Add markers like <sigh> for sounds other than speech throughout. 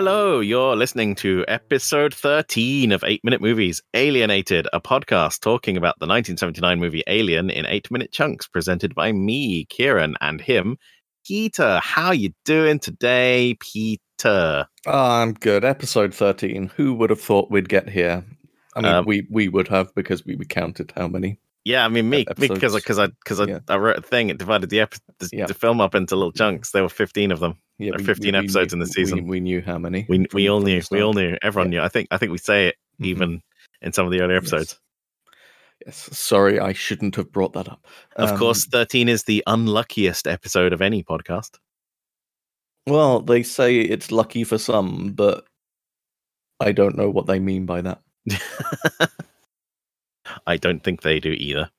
Hello, you're listening to episode 13 of 8 Minute Movies Alienated, a podcast talking about the 1979 movie Alien in 8 minute chunks presented by me, Kieran, and him, Peter. How you doing today, Peter? Oh, I'm good. Episode 13. Who would have thought we'd get here? I mean, Um, we, we would have because we, we counted how many. Yeah, I mean me Episodes. because because I because I, Yeah. I wrote a thing. It divided the, ep- the, Yeah. the film up into little chunks. There were fifteen of them. Yeah, There are 15 episodes in the season. We, we knew how many. We we all knew. We all knew. Everyone Yeah. knew. I think I think we say it Mhm. even in some of the earlier Yes. episodes. Yes. Sorry, I shouldn't have brought that up. Of Um, course, thirteen is the unluckiest episode of any podcast. Well, they say it's lucky for some, but I don't know what they mean by that. <laughs> I don't think they do either.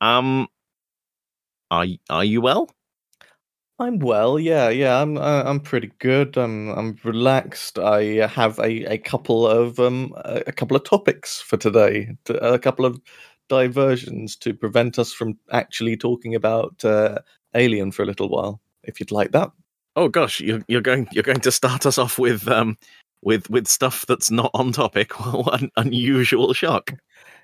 Um, are are you well? I'm well, yeah, yeah. I'm uh, I'm pretty good. I'm I'm relaxed. I have a, a couple of um a a couple of topics for today, a couple of diversions to prevent us from actually talking about uh, Alien for a little while. If you'd like that, Oh gosh, you're you're going you're going to start us off with um with with stuff that's not on topic. <laughs> what an unusual shock.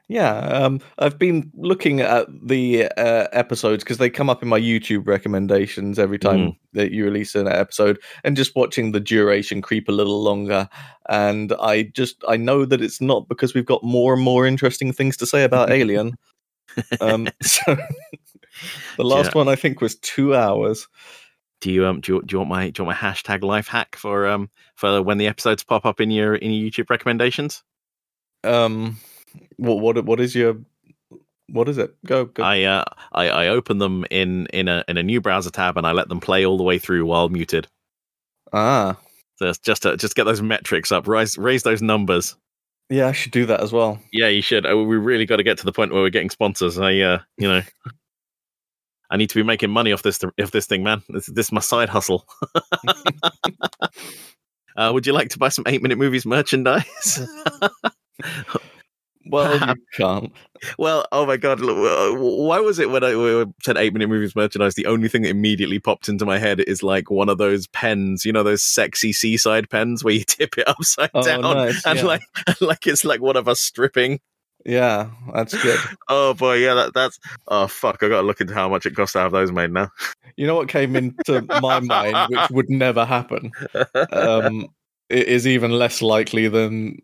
Yeah. Um, I've been looking at the uh, episodes because they come up in my YouTube recommendations every time Mm. that you release an episode, and just watching the duration creep a little longer. And I just I know that it's not because we've got more and more interesting things to say about Alien. <laughs> um, <laughs> so <laughs> the last one I think was two hours. Do you um do you, do you want my do you want my hashtag life hack for um for when the episodes pop up in your in your YouTube recommendations? Um, what what what is your what is it? Go go. I uh I, I open them in in a in a new browser tab and I let them play all the way through while muted. ah, So it's just to just get those metrics up, raise raise those numbers. yeah, I should do that as well. Yeah, you should. Uh, We really got to get to the point where we're getting sponsors. I uh you know. <laughs> I need to be making money off this if this thing, man. This, this is my side hustle. <laughs> <laughs> uh, would you like to buy some eight minute movies merchandise? Well, <laughs> can't. Well, oh my god, uh, why was it when I when I said eight minute movies merchandise? The only thing that immediately popped into my head is like one of those pens, you know, those sexy seaside pens where you <laughs> tip it upside Oh, down, nice, and yeah. like <laughs> like it's like one of us stripping. Yeah, that's good. Oh boy, yeah, that, that's oh fuck. I got to look into how much it costs to have those made now. You know what came into my mind, which would never happen, um, it is even less likely than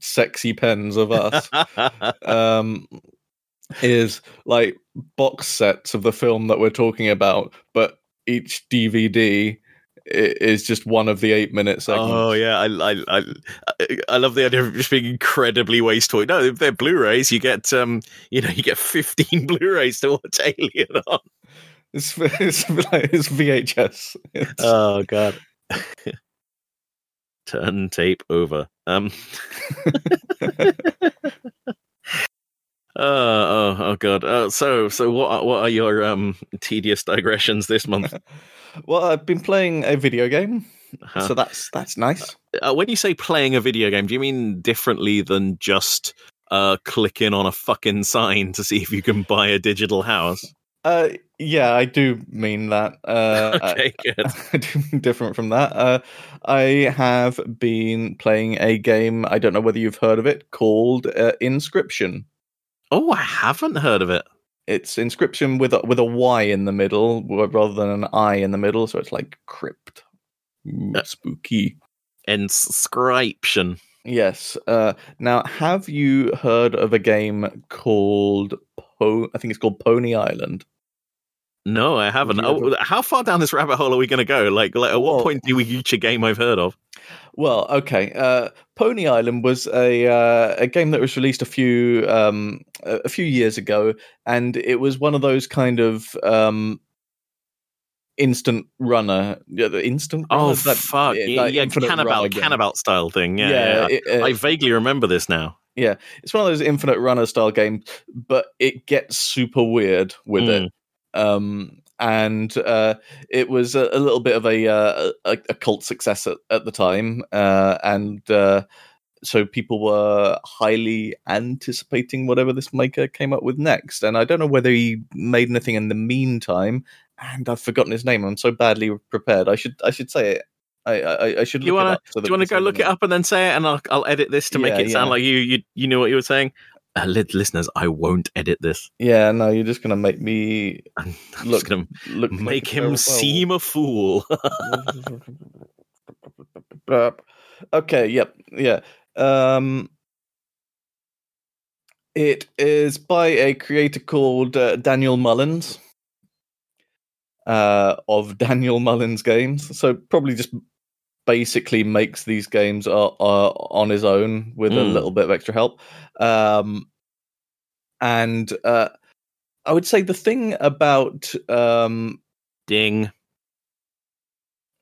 sexy pens of us. Um, is like box sets of the film that we're talking about, but each DVD is just one of the eight minute segments. Oh yeah, I, I I I love the idea of just being incredibly wasteful. No, they're Blu-rays, you get um, you know, you get fifteen <laughs> Blu-rays to watch <laughs> Alien on. It's, it's like <laughs> it's VHS. It's- Oh god. Turn tape over. Um. Oh, <laughs> oh, oh god. Uh, so, so what? Are, what are your um tedious digressions this month? <laughs> well, I've been playing a video game, Huh? so that's that's nice. uh, when you say playing a video game, do you mean differently than just uh clicking on a fucking sign to see if you can buy a digital house? Uh, yeah, I do mean that. Uh, <laughs> okay, good. <laughs> I do mean different from that. Uh, I have been playing a game. I don't know whether you've heard of it called uh, Inscryption. Oh, I haven't heard of it. It's Inscryption with a, with a Y in the middle rather than an I in the middle, so it's like crypt. Ooh, Uh, spooky. Inscryption. Yes. Uh, now, have you heard of a game called Po? I think it's called Pony Island. No, I haven't. Oh, how far down this rabbit hole are we going to go? Like, like, at what Well- point do we reach a game I've heard of? Well, okay. Uh, Pony Island was a uh, a game that was released a few um, a few years ago, and it was one of those kind of um, instant runner. Yeah, the instant. Oh runners, that- fuck! Yeah, like yeah runner Canabalt. Canabalt style thing. Yeah, yeah. it, uh, I vaguely remember this now. It's one of those infinite runner style games, but it gets super weird with Mm. it. Um, and uh, it was a, a little bit of a, uh, a a cult success at, at the time, uh, and uh, so people were highly anticipating whatever this maker came up with next. And I don't know whether he made anything in the meantime. And I've forgotten his name. I'm so badly prepared. I should I should say it. I I, I should. you want to? So do you want to go look it up and then say it, and I'll I'll edit this to make yeah, it sound yeah. like you you you knew what you were saying. Uh, listeners, I won't edit this. Yeah, no, you're just gonna make me <laughs> I'm, look, gonna look make him well. seem a fool. <laughs> okay, yep, yeah. Um, it is by a creator called uh, Daniel Mullins uh, of <laughs> Daniel Mullins Games. So probably just basically makes these games uh, uh, on his own with mm. a little bit of extra help. Um, and uh, I would say the thing about um, Ding.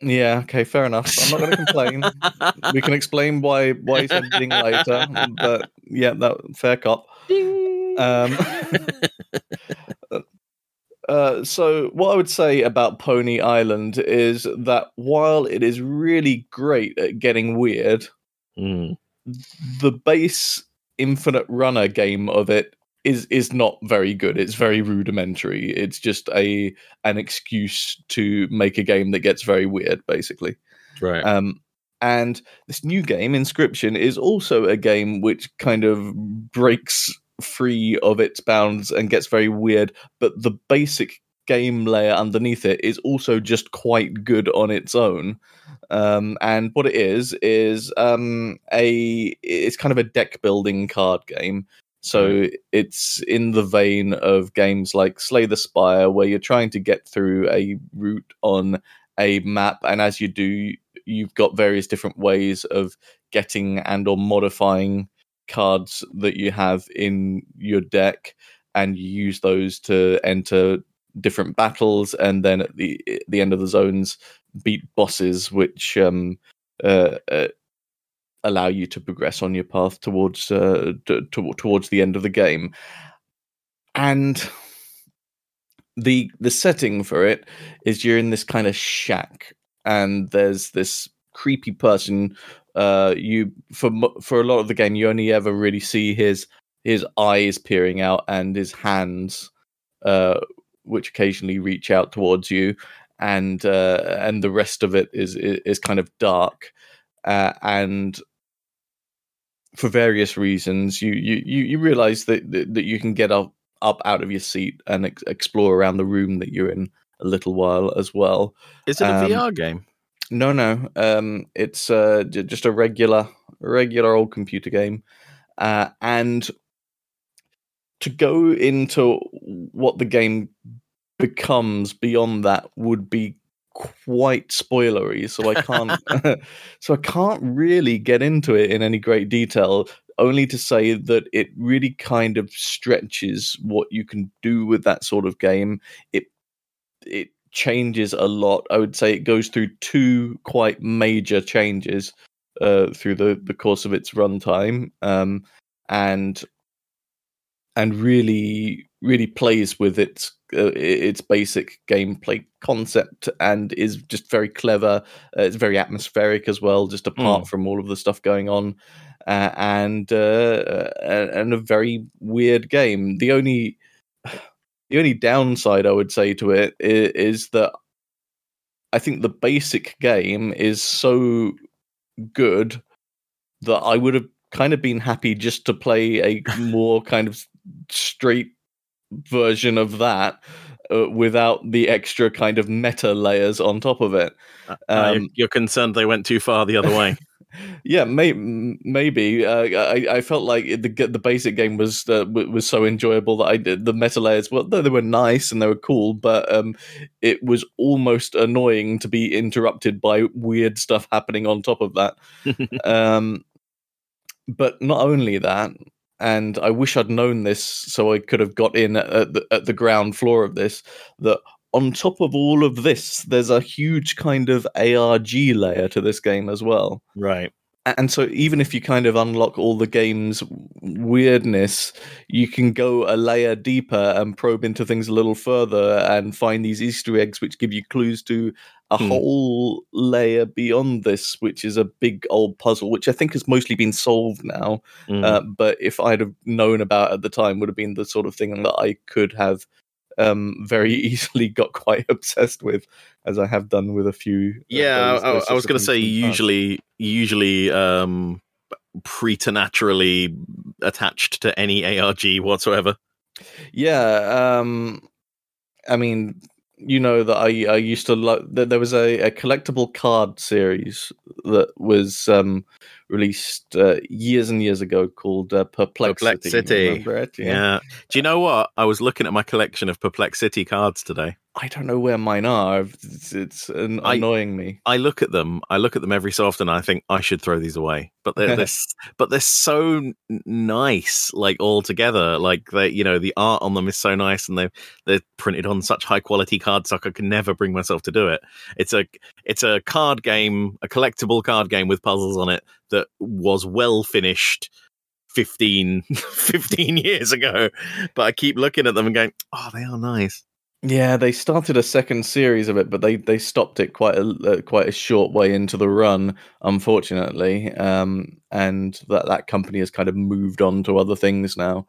Yeah. Okay. Fair enough. I'm not going to complain. <laughs> we can explain why why he said ding later, but yeah, that fair cop. Um, <laughs> uh, so, what I would say about Pony Island is that while it is really great at getting weird, mm. the base Infinite Runner game of it is is not very good. It's very rudimentary. It's just a an excuse to make a game that gets very weird, basically. Right. Um, and this new game, Inscryption, is also a game which kind of breaks free of its bounds and gets very weird, but the basic game layer underneath it is also just quite good on its own. Um, and what it is is um, a it's kind of a deck building card game. So it's in the vein of games like Slay the Spire, where you're trying to get through a route on a map, and as you do, you've got various different ways of getting and or modifying cards that you have in your deck and you use those to enter different battles and then at the the end of the zones beat bosses which um, uh, uh, allow you to progress on your path towards uh, to, to, towards the end of the game. And the the setting for it is you're in this kind of shack and there's this creepy person uh, you for for a lot of the game, you only ever really see his his eyes peering out and his hands, uh, which occasionally reach out towards you, and uh, and the rest of it is is, is kind of dark, uh, and for various reasons, you you you, you realize that, that, that you can get up up out of your seat and ex- explore around the room that you're in a little while as well. Is it a um, VR game? No, no. Um, it's uh, j- just a regular, regular old computer game, uh, and to go into what the game becomes beyond that would be quite spoilery so i can't <laughs> <laughs> so i can't really get into it in any great detail only to say that it really kind of stretches what you can do with that sort of game it it changes a lot. I would say it goes through two quite major changes uh, through the, the course of its runtime, um, and and really really plays with its uh, its basic gameplay concept and is just very clever. Uh, it's very atmospheric as well, just apart mm. from all of the stuff going on, uh, and uh, and a very weird game. The only the only downside I would say to it is, is that I think the basic game is so good that I would have kind of been happy just to play a <laughs> more kind of straight version of that uh, without the extra kind of meta layers on top of it. Uh, uh um, you're concerned they went too far the other way. <laughs> yeah, may, maybe. Uh, I, I felt like the the basic game was uh, was so enjoyable that I did the meta layers. Well, they were nice and they were cool, but um, it was almost annoying to be interrupted by weird stuff happening on top of that. <laughs> um, but not only that, and I wish I'd known this so I could have got in at the, at the ground floor of this. That on top of all of this, there's a huge kind of ARG layer to this game as well. Right. And so, even if you kind of unlock all the game's weirdness, you can go a layer deeper and probe into things a little further and find these Easter eggs which give you clues to a hmm. whole layer beyond this, which is a big old puzzle, which I think has mostly been solved now. Mm. Uh, but if I'd have known about at the time, would have been the sort of thing that I could have um, very <laughs> easily got quite <laughs> obsessed with, as I have done with a few. uh, Yeah, those- I, those I was going to say usually, usually um, preternaturally attached to any ARG whatsoever. Yeah, um, I mean, you know that I I used to like that there was a, a collectible card series that was um, released uh, years and years ago called uh, Perplex City. Perplexity. It? Yeah. Do you know what? I was looking at my collection of Perplex City cards today. I don't know where mine are. It's, it's an- I- annoying me. I look at them. I look at them every so often. And I think I should throw these away, but they're, they're <laughs> but they're so nice, like all together. Like they, you know, the art on them is so nice, and they they're printed on such high quality cardstock. I can never bring myself to do it. It's a it's a card game, a collectible card game with puzzles on it that was well finished. 15, <laughs> 15 years ago, but I keep looking at them and going, "Oh, they are nice." Yeah, they started a second series of it, but they, they stopped it quite a uh, quite a short way into the run, unfortunately. Um, and that that company has kind of moved on to other things now.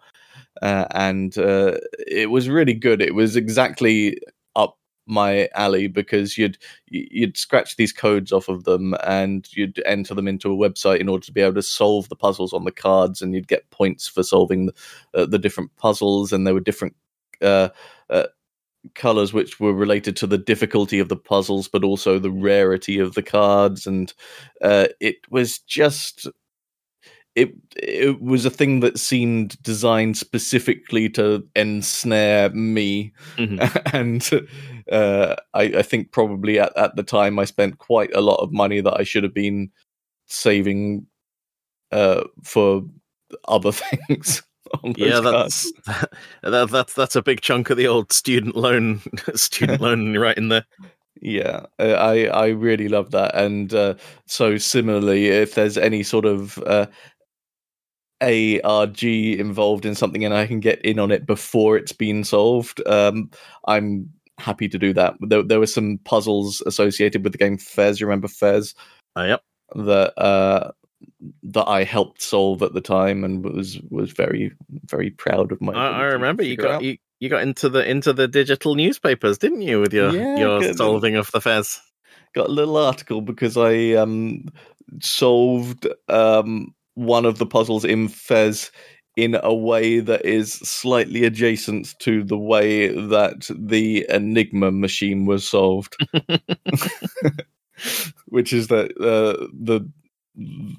Uh, and uh, it was really good. It was exactly up my alley because you'd you'd scratch these codes off of them and you'd enter them into a website in order to be able to solve the puzzles on the cards, and you'd get points for solving the, uh, the different puzzles, and there were different. Uh, uh, colors which were related to the difficulty of the puzzles but also the rarity of the cards and uh, it was just it it was a thing that seemed designed specifically to ensnare me Mhm. <laughs> and uh, I, I think probably at, at the time I spent quite a lot of money that I should have been saving uh, for other <laughs> things <laughs> yeah, cards. that's <laughs> that, that's that's a big chunk of the old student loan <laughs> student loan right in there. Yeah, I I really love that, and uh, so similarly, if there's any sort of uh, ARG involved in something, and I can get in on it before it's been solved, um, I'm happy to do that. There, there were some puzzles associated with the game Fez. You remember Fez? Uh, yep. That uh, that I helped solve at the time, and was was very very proud of my. I, I remember you got out. you, you got into the into the digital newspapers, didn't you, with your Yeah, your solving of the Fez? got a little article because I um solved um one of the puzzles in Fez in a way that is slightly adjacent to the way that the Enigma machine was solved, <laughs> <laughs> which is that uh, the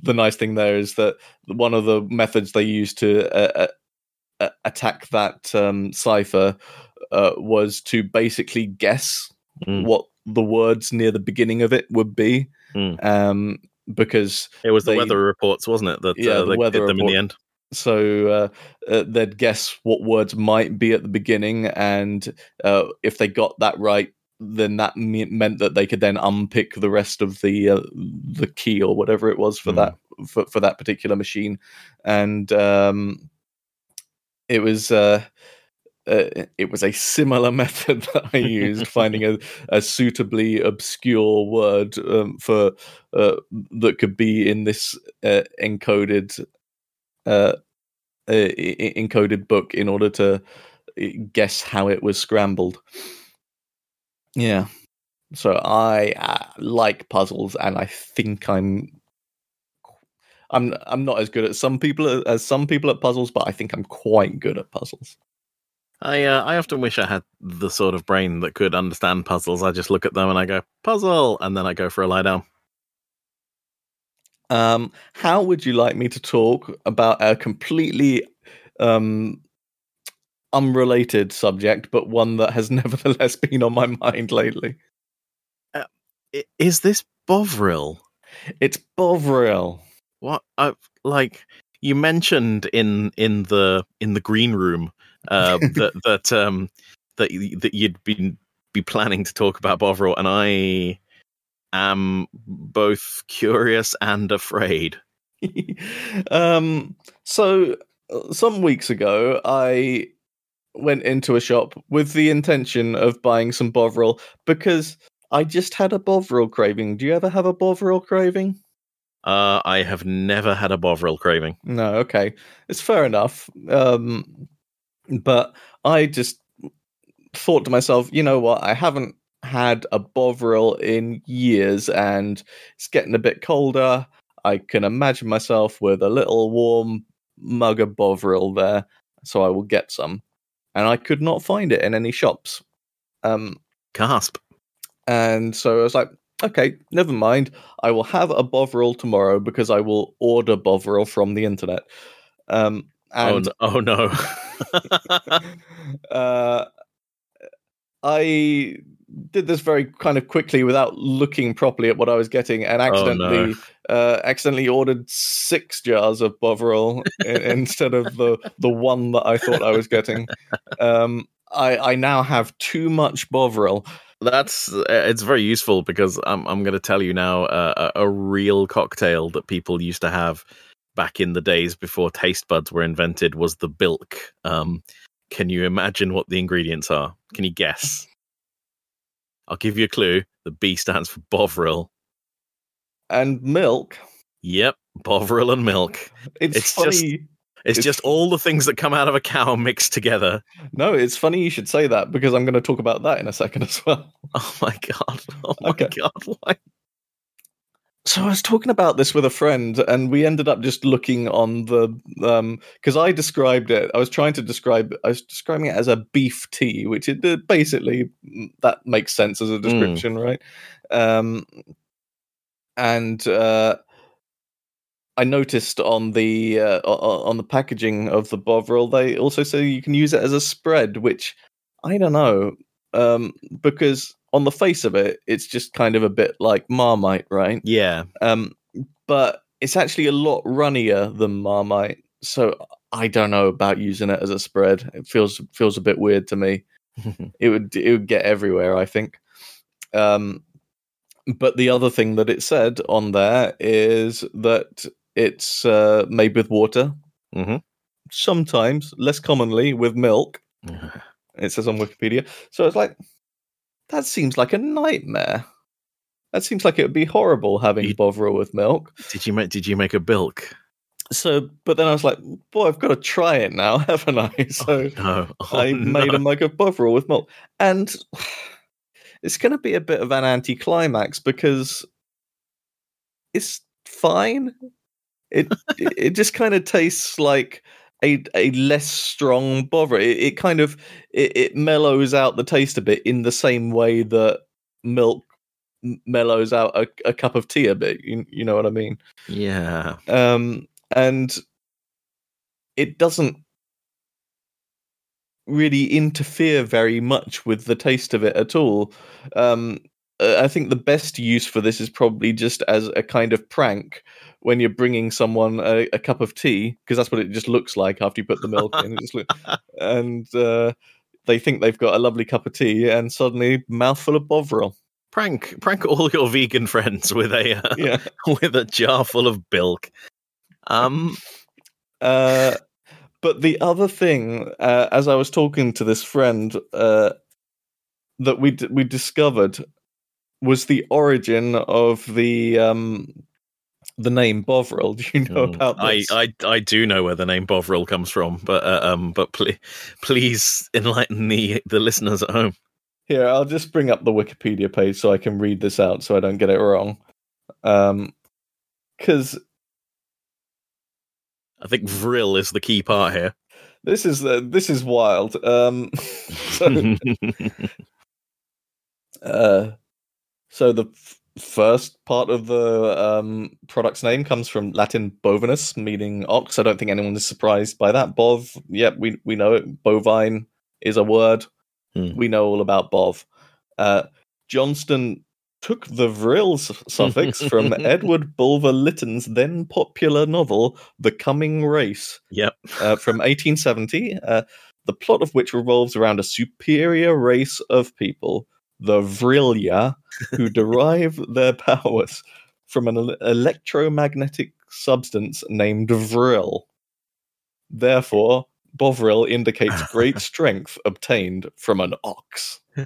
the nice thing there is that one of the methods they used to uh, uh, uh, attack that um, cipher uh, was to basically guess Mm. what the words near the beginning of it would be. Mm. Um, because It was the They- weather reports, wasn't it? That Yeah, uh, the they weather did them in the end. so uh, uh, they'd guess what words might be at the beginning, and uh, if they got that right, then that me- meant that they could then unpick the rest of the uh, the key or whatever it was for Hmm. that for, for that particular machine, and um, it was. Uh, uh, it was a similar <laughs> method that I used, finding a, a suitably obscure word um, for uh, that could be in this uh, encoded uh, uh, encoded book in order to uh, guess how it was scrambled. Yeah, so I uh, like puzzles, and I think I'm. I'm I'm not as good at some people as some people at puzzles, but I think I'm quite good at puzzles. I uh, I often wish I had the sort of brain that could understand puzzles. I just look at them and I go puzzle, and then I go for a lie down. Um, how would you like me to talk about a completely um, unrelated subject, but one that has <laughs> nevertheless been on my mind lately? I- Is this Bovril? It's Bovril. What? I, like you mentioned in in the in the green room uh, <laughs> that that um that that you'd been be planning to talk about Bovril, and I am both curious and afraid. <laughs> um, so uh, some weeks ago, I went into a shop with the intention of buying some Bovril because I just had a Bovril craving. Do you ever have a Bovril craving? Uh, I have never had a Bovril craving. No, okay, it's fair enough. Um, but I just thought to myself, you know what? I haven't had a Bovril in years, and it's getting a bit colder. I can imagine myself with a little warm mug of Bovril there, so I will get some. And I could not find it in any shops. Um, Gasp. and so I was like, okay, never mind. I will have a Bovril tomorrow because I will order Bovril from the internet. Um, and oh, no. oh <laughs> no. uh, I did this very kind of quickly without looking properly at what I was getting, and accidentally uh, accidentally ordered six jars of Bovril <laughs> instead of the the one that I thought I was getting. Um, I I now have too much Bovril. That's uh, it's very useful because I'm I'm going to tell you now uh, a, a real cocktail that people used to have back in the days before taste buds were invented was the bilk. Um, can you imagine what the ingredients are? Can you guess? I'll give you a clue. The B stands for Bovril. And milk. Yep, Bovril and milk. <laughs> It's, It's funny. just- It's, It's- just all the things that come out of a cow mixed together. No, it's funny you should say that because I'm going to talk about that in a second as well. <laughs> Oh my god! Oh my Okay. god! <laughs> Why? So I was talking about this with a friend, and we ended up just looking on the um because I described it. I was trying to describe. I was describing it as a beef tea, which it basically mm, that makes sense as a description, right? Um, and uh, I noticed on the uh, on the packaging of the Bovril, they also say you can use it as a spread, which I don't know um, because on the face of it, it's just kind of a bit like Marmite, right? Yeah, Um, but it's actually a lot runnier than Marmite, so I don't know about using it as a spread. It feels feels a bit weird to me. <laughs> It would it would get everywhere, I think. Um, but the other thing that it said on there is that it's uh, made with water, hmm sometimes less commonly with milk. <laughs> It says on Wikipedia. So it's like that seems like a nightmare. That seems like it would be horrible having You- Bovril with milk. Did you make? Did you make a bilk? So, but then I was like, boy, I've got to try it now, <laughs> haven't I? Oh, so No, <laughs> oh, I made no. a mug of Bovril with milk, and <sighs> it's going to be a bit of an anticlimax because it's fine. It <laughs> it just kind of tastes like a a less strong Bovril. It, it kind of it, it mellows out the taste a bit in the same way that milk mellows out a, a cup of tea a bit. You you know what I mean? Yeah, um, and it doesn't really interfere very much with the taste of it at all. Um, I think the best use for this is probably just as a kind of prank when you're bringing someone a, a cup of tea because that's what it just looks like after you put the milk in. Look, <laughs> and uh, they think they've got a lovely cup of tea, and suddenly mouthful of Bovril. prank prank all your vegan friends with a uh, Yeah. <laughs> with a jar full of bilk. Um, Uh, but the other thing, uh, as I was talking to this friend, uh, that we d- we discovered was the origin of the um, the name Bovril. <laughs> Do you know mm, about this? I I I do know where the name Bovril comes from, but uh, um, but pl- please enlighten the the listeners at home. Here, I'll just bring up the Wikipedia page so I can read this out so I don't get it wrong. Um, because I think vril is the key part here. this is uh, this is wild. Um, <laughs> so <laughs> Uh, so the first part of the um, product's name comes from Latin bovinus, meaning ox. I don't think anyone is surprised by that. Bov, yep, we we know it. Bovine is a word. Hmm. We know all about bov. Uh, Johnston took the vril suffix <laughs> from Edward Bulwer Lytton's then popular novel *The Coming Race* yep. uh, from 1870, uh, the plot of which revolves around a superior race of people, the Vrilya, who derive their powers from an electromagnetic substance named Vril. Therefore, Bovril indicates great <laughs> strength obtained from an ox. <laughs>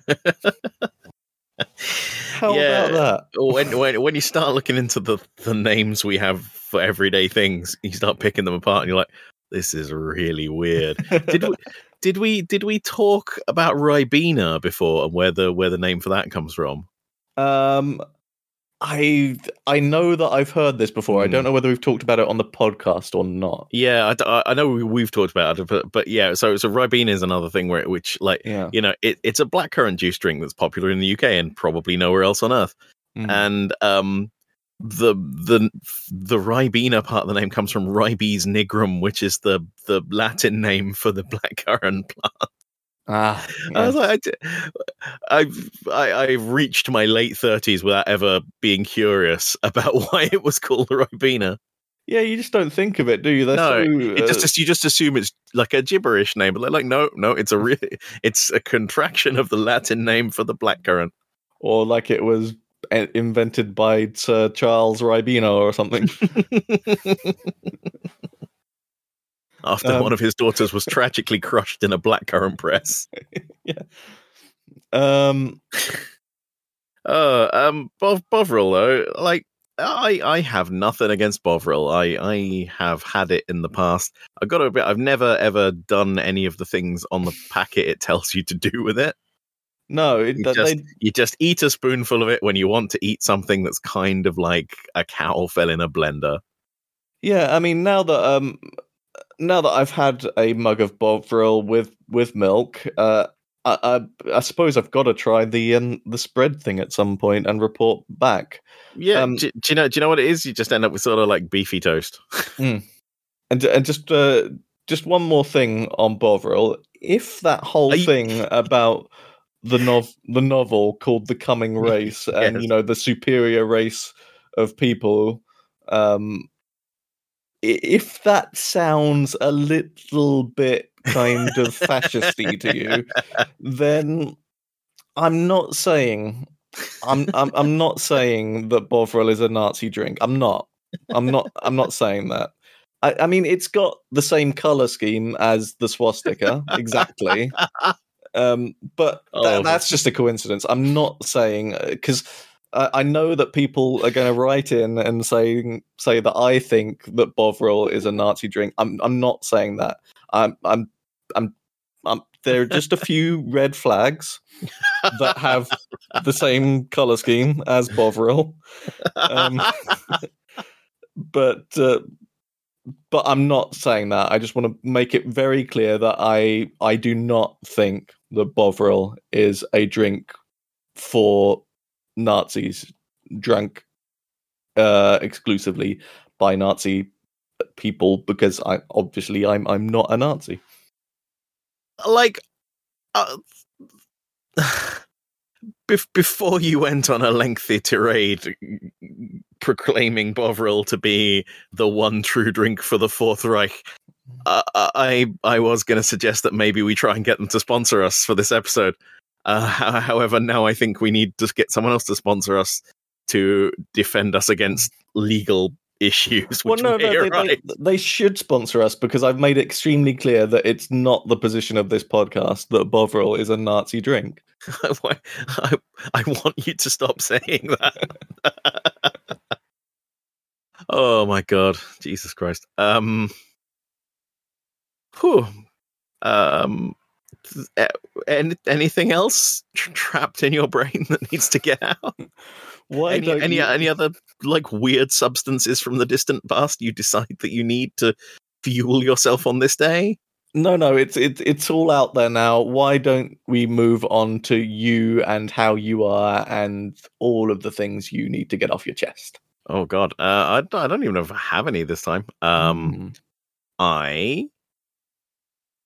How Yeah. about that? when when when you start looking into the the names we have for everyday things, you start picking them apart, and you're like, "This is really weird." Did we did we did we talk about Ribena before and where the where the name for that comes from? Um, I I know that I've heard this before. I Hmm. don't know whether we've talked about it on the podcast or not. Yeah, I, I know we- we've talked about it, but, but yeah. So so Ribena is another thing where which like Yeah. you know it, it's a blackcurrant juice drink that's popular in the UK and probably nowhere else on earth. Mm. And um, the the the Ribena part of the name comes from Ribes nigrum, which is the the Latin name for the blackcurrant <laughs> plant. ah, I was yes. like, I I, I've reached my late thirties without ever being curious <laughs> about why it was called the Ribena. yeah, you just don't think of it, do you? They're No, so, It just, uh, just you just assume it's like a gibberish name, but they're like, no, no, it's a really it's a contraction of the Latin name for the blackcurrant. or like it was invented by Sir Charles Ribena or something. <laughs> After Um, one of his daughters was tragically crushed in a blackcurrant press. <laughs> yeah. um, Uh, um, Bov- Bovril though, like I, I have nothing against Bovril. I, I have had it in the past. I've got to admit, I've never ever done any of the things on the packet it tells you to do with it. No, it, You just, you just eat a spoonful of it when you want to eat something that's kind of like a cow fell in a blender. yeah. I mean, now that um, now that I've had a mug of Bovril with with milk, uh, I, I I suppose I've got to try the um, the spread thing at some point and report back. Yeah, Um, do, do you know? Do you know what it is? You just end up with sort of like beefy toast. And and just uh, just one more thing on Bovril. If that whole you- thing about the nov the novel called The Coming <laughs> Race and Yes. you know the superior race of people, um, if that sounds a little bit kind of fascisty to you, <laughs> then I'm not saying I'm I'm I'm not saying that Bovril is a Nazi drink. I'm not. I'm not. I'm not saying that. I, I mean, it's got the same color scheme as the swastika, exactly. <laughs> Um, but tha- Oh. that's just a coincidence. I'm not saying because I I know that people are going to write in and saying say that I think that Bovril is a Nazi drink. I'm I'm not saying that. I'm I'm I'm. I'm there are just a few <laughs> red flags that have the same color scheme as Bovril. Um, <laughs> but uh, but I'm not saying that. I just want to make it very clear that I I do not think that Bovril is a drink for Nazis drunk uh, exclusively by Nazi people because I obviously I'm I'm not a Nazi. like uh, <sighs> bef- before you went on a lengthy tirade proclaiming Bovril to be the one true drink for the Fourth Reich, uh, I I was going to suggest that maybe we try and get them to sponsor us for this episode. Uh, <laughs> however, now I think we need to get someone else to sponsor us to defend us against legal issues. <laughs> Well, no, no, they, they, they should sponsor us because I've made it extremely clear that it's not the position of this podcast that Bovril is a Nazi drink. <laughs> I, I, I want you to stop saying that. Oh my god, Jesus Christ. Um, whew. um, eh, any, anything else tr- trapped in your brain that needs to get out? <laughs> Why any, any, you- any other like weird substances from the distant past you decide that you need to fuel yourself on this day? No, no, it's it's it's all out there now. Why don't we move on to you and how you are and all of the things you need to get off your chest? Oh god, uh, I, don't- I don't even know if I have any this time. Um, Mm. I,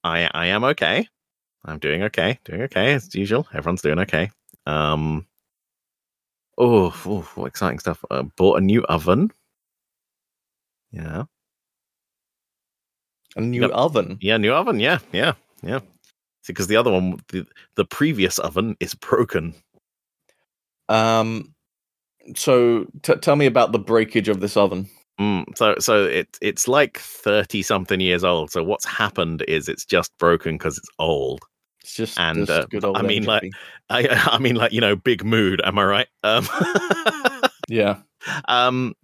I, I am okay. I'm doing okay. Doing okay as usual. Everyone's doing okay. Um. Oh, oh exciting stuff! Uh, bought a new oven. Yeah, a new Yep. oven. yeah, new oven. Yeah, yeah, yeah. Because the other one, the, the previous oven is broken. Um, so t- tell me about the breakage of this oven. Mm, so, so it it's like thirty something years old. So what's happened is it's just broken because it's old. It's just And, just uh, good old I mean, like- <laughs> I, I mean, like you know, big mood. Am I right? Um. <laughs> yeah. Um,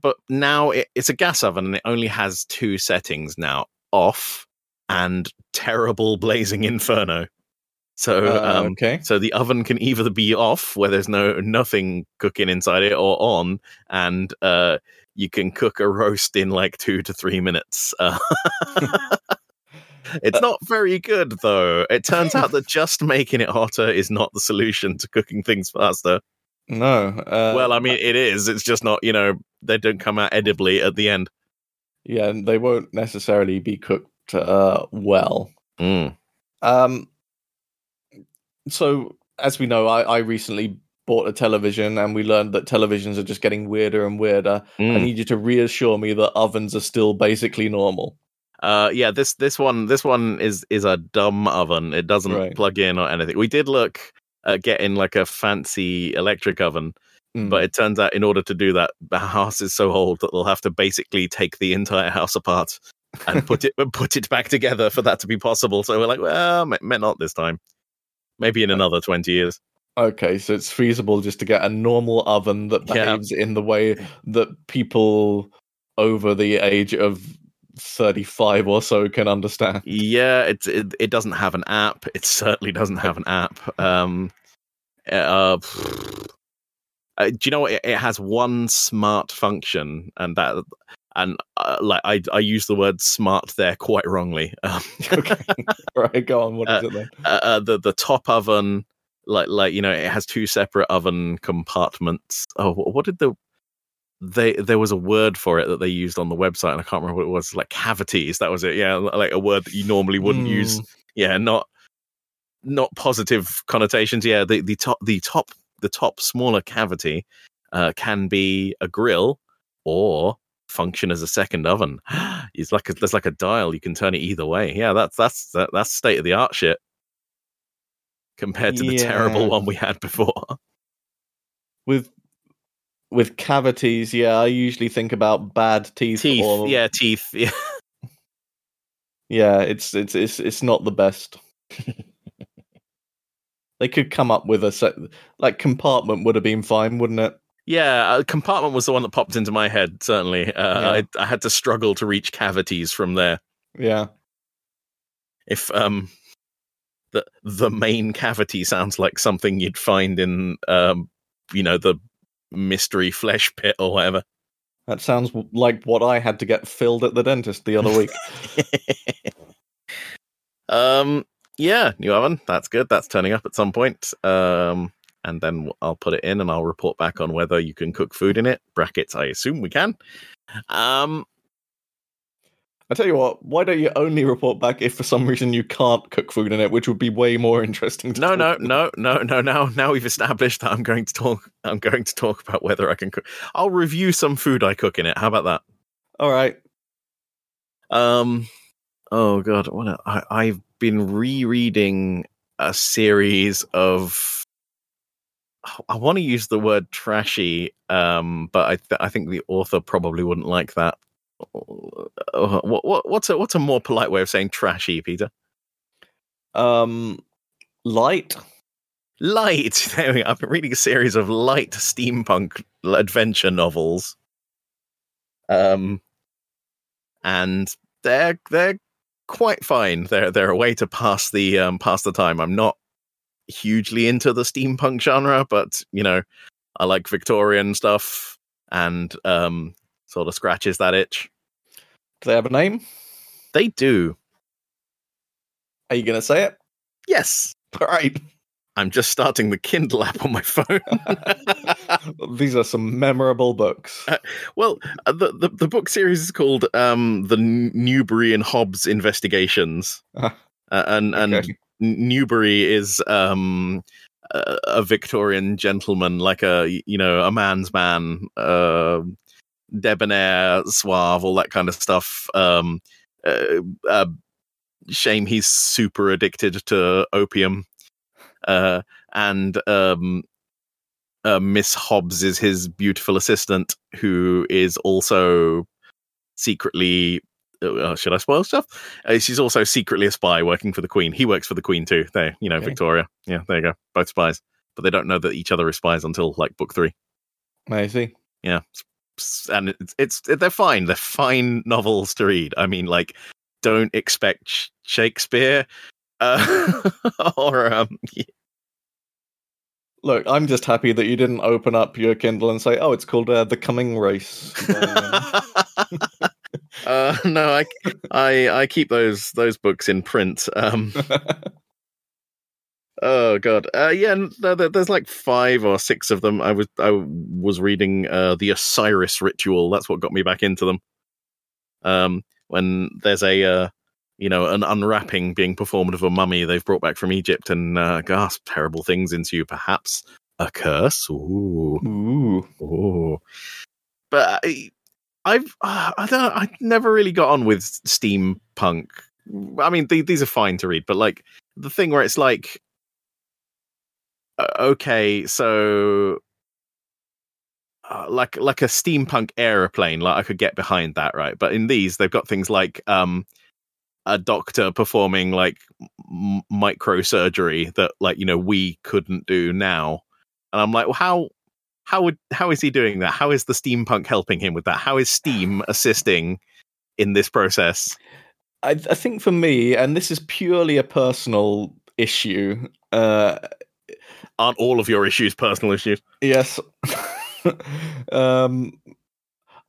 but now it, it's a gas oven and it only has two settings now off and terrible blazing inferno. So, Uh, um, okay. so the oven can either be off, where there's no nothing cooking inside it, or on, and uh, you can cook a roast in like two to three minutes. <laughs> Uh, it's not very good, though. It turns out that <laughs> just making it hotter is not the solution to cooking things faster. No. Uh, well, I mean, it is. It's just not. You know, they don't come out edibly at the end. yeah, and they won't necessarily be cooked uh, well. Mm. Um, so, as we know, I, I recently bought a television, and we learned that televisions are just getting weirder and weirder. I Mm. need you to reassure me that ovens are still basically normal. Uh, yeah, this this one this one is is a dumb oven. It doesn't Right. plug in or anything. We did look at getting like a fancy electric oven, Mm. but it turns out in order to do that, the house is so old that they'll have to basically take the entire house apart and put it <laughs> put it back together for that to be possible. So we're like, well, may, may not this time. Maybe in another twenty years. Okay, so it's feasible just to get a normal oven that Yeah. behaves in the way that people over the age of 35 or so can understand. Yeah, it, it it doesn't have an app. It certainly doesn't have an app. Um, uh, uh, do you know what? It, it has one smart function, and that and uh, like I I use the word smart there quite wrongly. <laughs> Um, okay. <laughs> right, go on. What is it then? uh, uh, the the top oven, like like you know, it has two separate oven compartments. Oh, what did the they there was a word for it that they used on the website, and I can't remember what it was. Like cavities. That was it. Yeah, like a word that you normally wouldn't use Mm, yeah not not positive connotations yeah the the top the top the top smaller cavity uh, can be a grill or function as a second oven <gasps> it's like a, there's like a dial you can turn it either way yeah that's that's that, that's state of the art shit compared to the terrible one we had before With with cavities, yeah, I usually think about bad teeth. teeth or, yeah teeth yeah <laughs> yeah, it's it's it's it's not the best. <laughs> they could come up with a set like compartment would have been fine, wouldn't it? Yeah, uh, compartment was the one that popped into my head. Certainly, uh, Yeah. I, I had to struggle to reach cavities from there. Yeah. if um the the main cavity sounds like something you'd find in um you know the mystery flesh pit or whatever That sounds like what I had to get filled at the dentist the other week. <laughs> um yeah new oven that's good that's turning up at some point um and then i'll put it in and i'll report back on whether you can cook food in it brackets i assume we can um I tell you what, why don't you only report back if for some reason you can't cook food in it, which would be way more interesting. To no no no no no now now we've established that i'm going to talk i'm going to talk about whether i can cook i'll review some food i cook in it how about that All right. Um. Oh God, what a, I, I've been rereading a series of. I want to use the word trashy, um, but I th- I think the author probably wouldn't like that. Uh, What, what what's a what's a more polite way of saying trashy, Peter? Um, light. Light. <laughs> There we go. I've been reading a series of light steampunk adventure novels. Um, and they're they're quite fine. They're they're a way to pass the um pass the time. I'm not hugely into the steampunk genre, but you know, I like Victorian stuff and um sort of scratches that itch. Do they have a name? They do. Are you going to say it? Yes. <laughs> All right. I'm just starting the Kindle app on my phone. <laughs> These are some memorable books. Uh, Well, uh, the, the the book series is called um, the Newbury and Hobbes Investigations, Ah, uh, and and okay. N- Newbury is um, a, Victorian gentleman, like a you know a man's man, uh, debonair, suave, all that kind of stuff. Um, uh, uh, shame he's super addicted to opium, uh, and um, uh, Miss Hobbes is his beautiful assistant, who is also secretly. Uh, should I spoil stuff? Uh, she's also secretly a spy working for the Queen. He works for the Queen too. There, you know, Okay. Victoria. Yeah, there you go. Both spies, but they don't know that each other is spies until like book three. I see. Yeah, and it's, it's they're fine. They're fine novels to read. I mean, like don't expect sh- Shakespeare. Uh, <laughs> or um, Look, I'm just happy that you didn't open up your Kindle and say, "Oh, it's called uh, The Coming Race." <laughs> uh, <laughs> no, I, I I keep those those books in print. Um, <laughs> oh god, uh, yeah, no, there's like five or six of them. I was I was reading uh, the Osiris Ritual. That's what got me back into them. Um, when there's a uh, you know an unwrapping being performed of a mummy they've brought back from Egypt, and uh, gasp, terrible things ensue. Perhaps a curse. Ooh, Ooh. ooh. But I, I've uh, I don't I never really got on with steampunk. I mean, th- these are fine to read, but like the thing where it's like, uh, okay, so uh, like like a steampunk aeroplane, like I could get behind that, right? But in these, they've got things like um a doctor performing like m- microsurgery that like you know we couldn't do now, and I'm like, well, how how would how is he doing that? How is the steampunk helping him with that? How is steam <sighs> assisting in this process? I, I think for me, and this is purely a personal issue. Uh, Aren't all of your issues personal issues? yes. <laughs> um,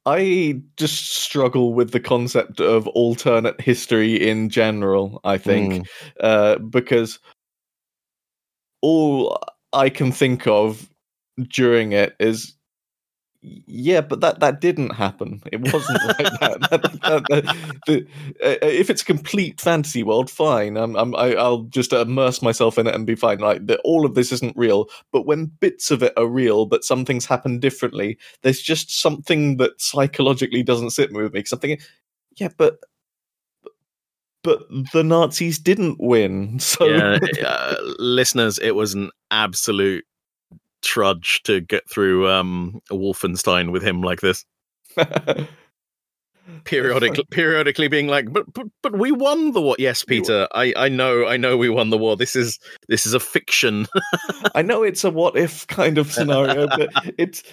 I just struggle with the concept of alternate history in general. I think Mm. uh, because all I can think of during it is. Yeah, but that, that didn't happen. It wasn't like that. <laughs> that, that, that the, uh, if it's a complete fantasy world, fine. I'm, I'm, I, I'll just immerse myself in it and be fine. Like the, all of this isn't real, but when bits of it are real, but some things happen differently, there's just something that psychologically doesn't sit with me. Because I'm thinking, yeah, but but the Nazis didn't win, <laughs> so yeah, uh, listeners, it was an absolute trudge to get through um Wolfenstein with him like this. <laughs> Periodically, periodically being like, but but but we won the war. Yes, Peter, I I know, I know, we won the war. This is this is a fiction. I know it's a what if kind of scenario, but <laughs> it's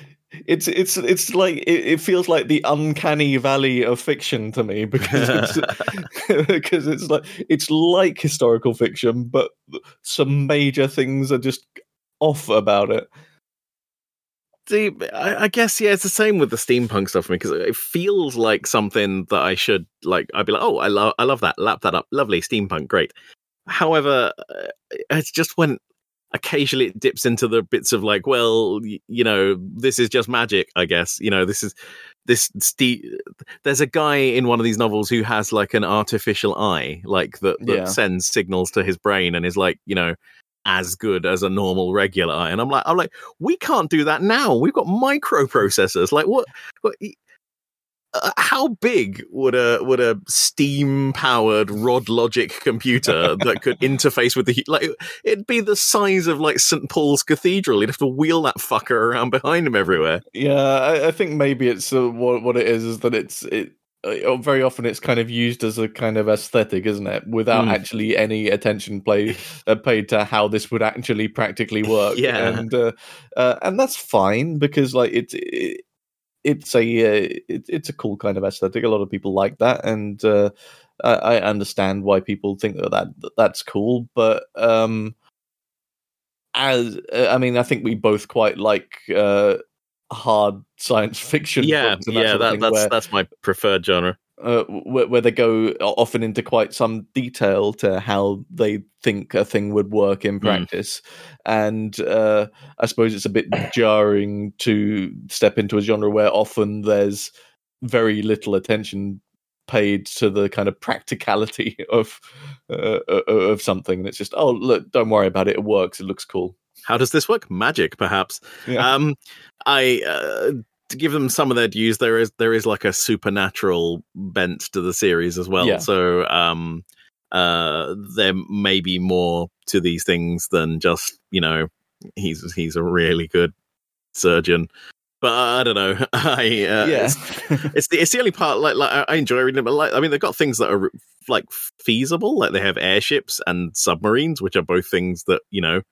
it's it's it's like it, it feels like the uncanny valley of fiction to me because it's, <laughs> because it's like it's like historical fiction, but some major things are just off about it. See, I, I guess yeah, it's the same with the steampunk stuff for me because it feels like something that I should like. I'd be like, oh, I love, I love that. Lap that up, lovely steampunk, great. However, uh, it's just when occasionally it dips into the bits of like, well, you know, this is just magic. I guess you know, this is this. Ste- There's a guy in one of these novels who has like an artificial eye, like that, that Yeah. sends signals to his brain and is like, you know. As good as a normal regular eye, and I'm like, I'm like, we can't do that now. We've got microprocessors. Like what? what uh, how big would a would a steam powered rod logic computer that could <laughs> interface with the like? It'd be the size of like St Paul's Cathedral. You'd have to wheel that fucker around behind him everywhere. Yeah, I, I think maybe it's uh, what what it is is that it's it. Uh, very often, it's kind of used as a kind of aesthetic, isn't it? Without Mm. actually any attention play, uh, paid to how this would actually practically work. <laughs> Yeah. and uh, uh, and that's fine because like it's it, it's a uh, it, it's a cool kind of aesthetic. A lot of people like that, and uh, I, I understand why people think that, that that's cool. But um, as uh, I mean, I think we both quite like uh, hard science fiction. Yeah, that yeah, that, that's where, that's my preferred genre. uh, where, where they go often into quite some detail to how they think a thing would work in Mm. practice. And uh, I suppose it's a bit jarring to step into a genre where often there's very little attention paid to the kind of practicality <laughs> of uh, of something and it's just oh look don't worry about it it works it looks cool How does this work? Magic, perhaps. yeah Um, I uh, to give them some of their dues. There is there is like a supernatural bent to the series as well. Yeah. So um, uh, there may be more to these things than just you know he's he's a really good surgeon. But I don't know. <laughs> I uh, yeah it's, it's the it's the only part like like I- I enjoy reading it, but like I mean they've got things that are like feasible, like they have airships and submarines, which are both things that you know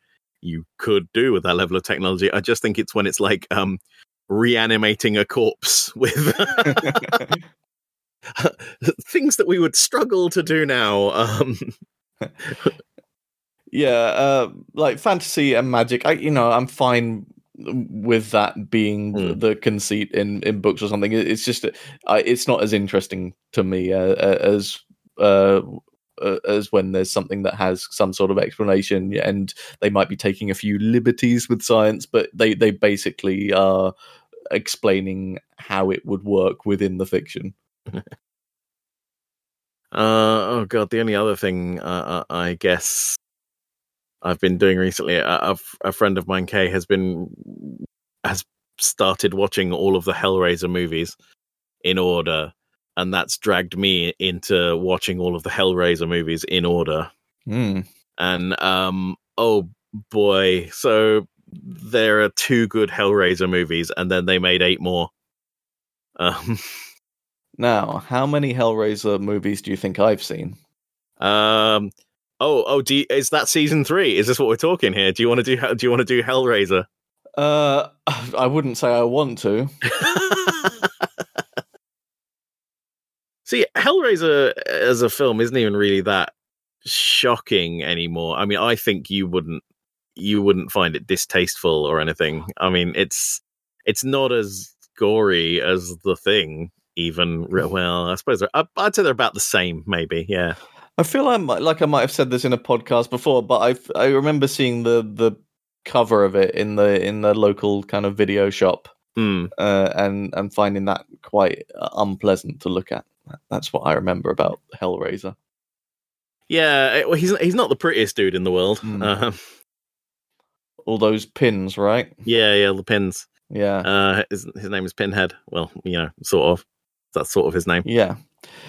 you could do with that level of technology. I just think it's when it's like um reanimating a corpse <laughs> with <laughs> things that we would struggle to do now. Um, yeah, uh, like fantasy and magic. I, you know, I'm fine with that being Hmm. the conceit in in books or something. It's just, I, it's not as interesting to me uh, uh, as. Uh, uh, as when there's something that has some sort of explanation and they might be taking a few liberties with science but they they basically are explaining how it would work within the fiction. <laughs> Uh, oh god, the only other thing uh, uh, I guess I've been doing recently, a, a friend of mine, Kay, has been has started watching all of the Hellraiser movies in order, and that's dragged me into watching all of the Hellraiser movies in order. Hmm. And um, oh boy, so there are two good Hellraiser movies, and then they made eight more. Um, <laughs> now how many hellraiser movies do you think i've seen Um. Oh, oh. Do you, is that season three? Is this what we're talking here? Do you want to do? Do you want to do Hellraiser? uh i wouldn't say i want to <laughs> See, Hellraiser as a film isn't even really that shocking anymore. I mean, I think you wouldn't you wouldn't find it distasteful or anything. I mean, it's it's not as gory as the thing. Even well, I suppose I'd say they're about the same. Maybe, yeah. I feel I might, like I might have said this in a podcast before, but I I remember seeing the the cover of it in the in the local kind of video shop, Hmm. uh, and and finding that quite uh, unpleasant to look at. That's what I remember about Hellraiser. Yeah, well, he's he's not the prettiest dude in the world. Hmm. Um, All those pins, right? yeah, yeah, the pins. Yeah, Uh, his his name is Pinhead. Well, you know, sort of. That's sort of his name. yeah.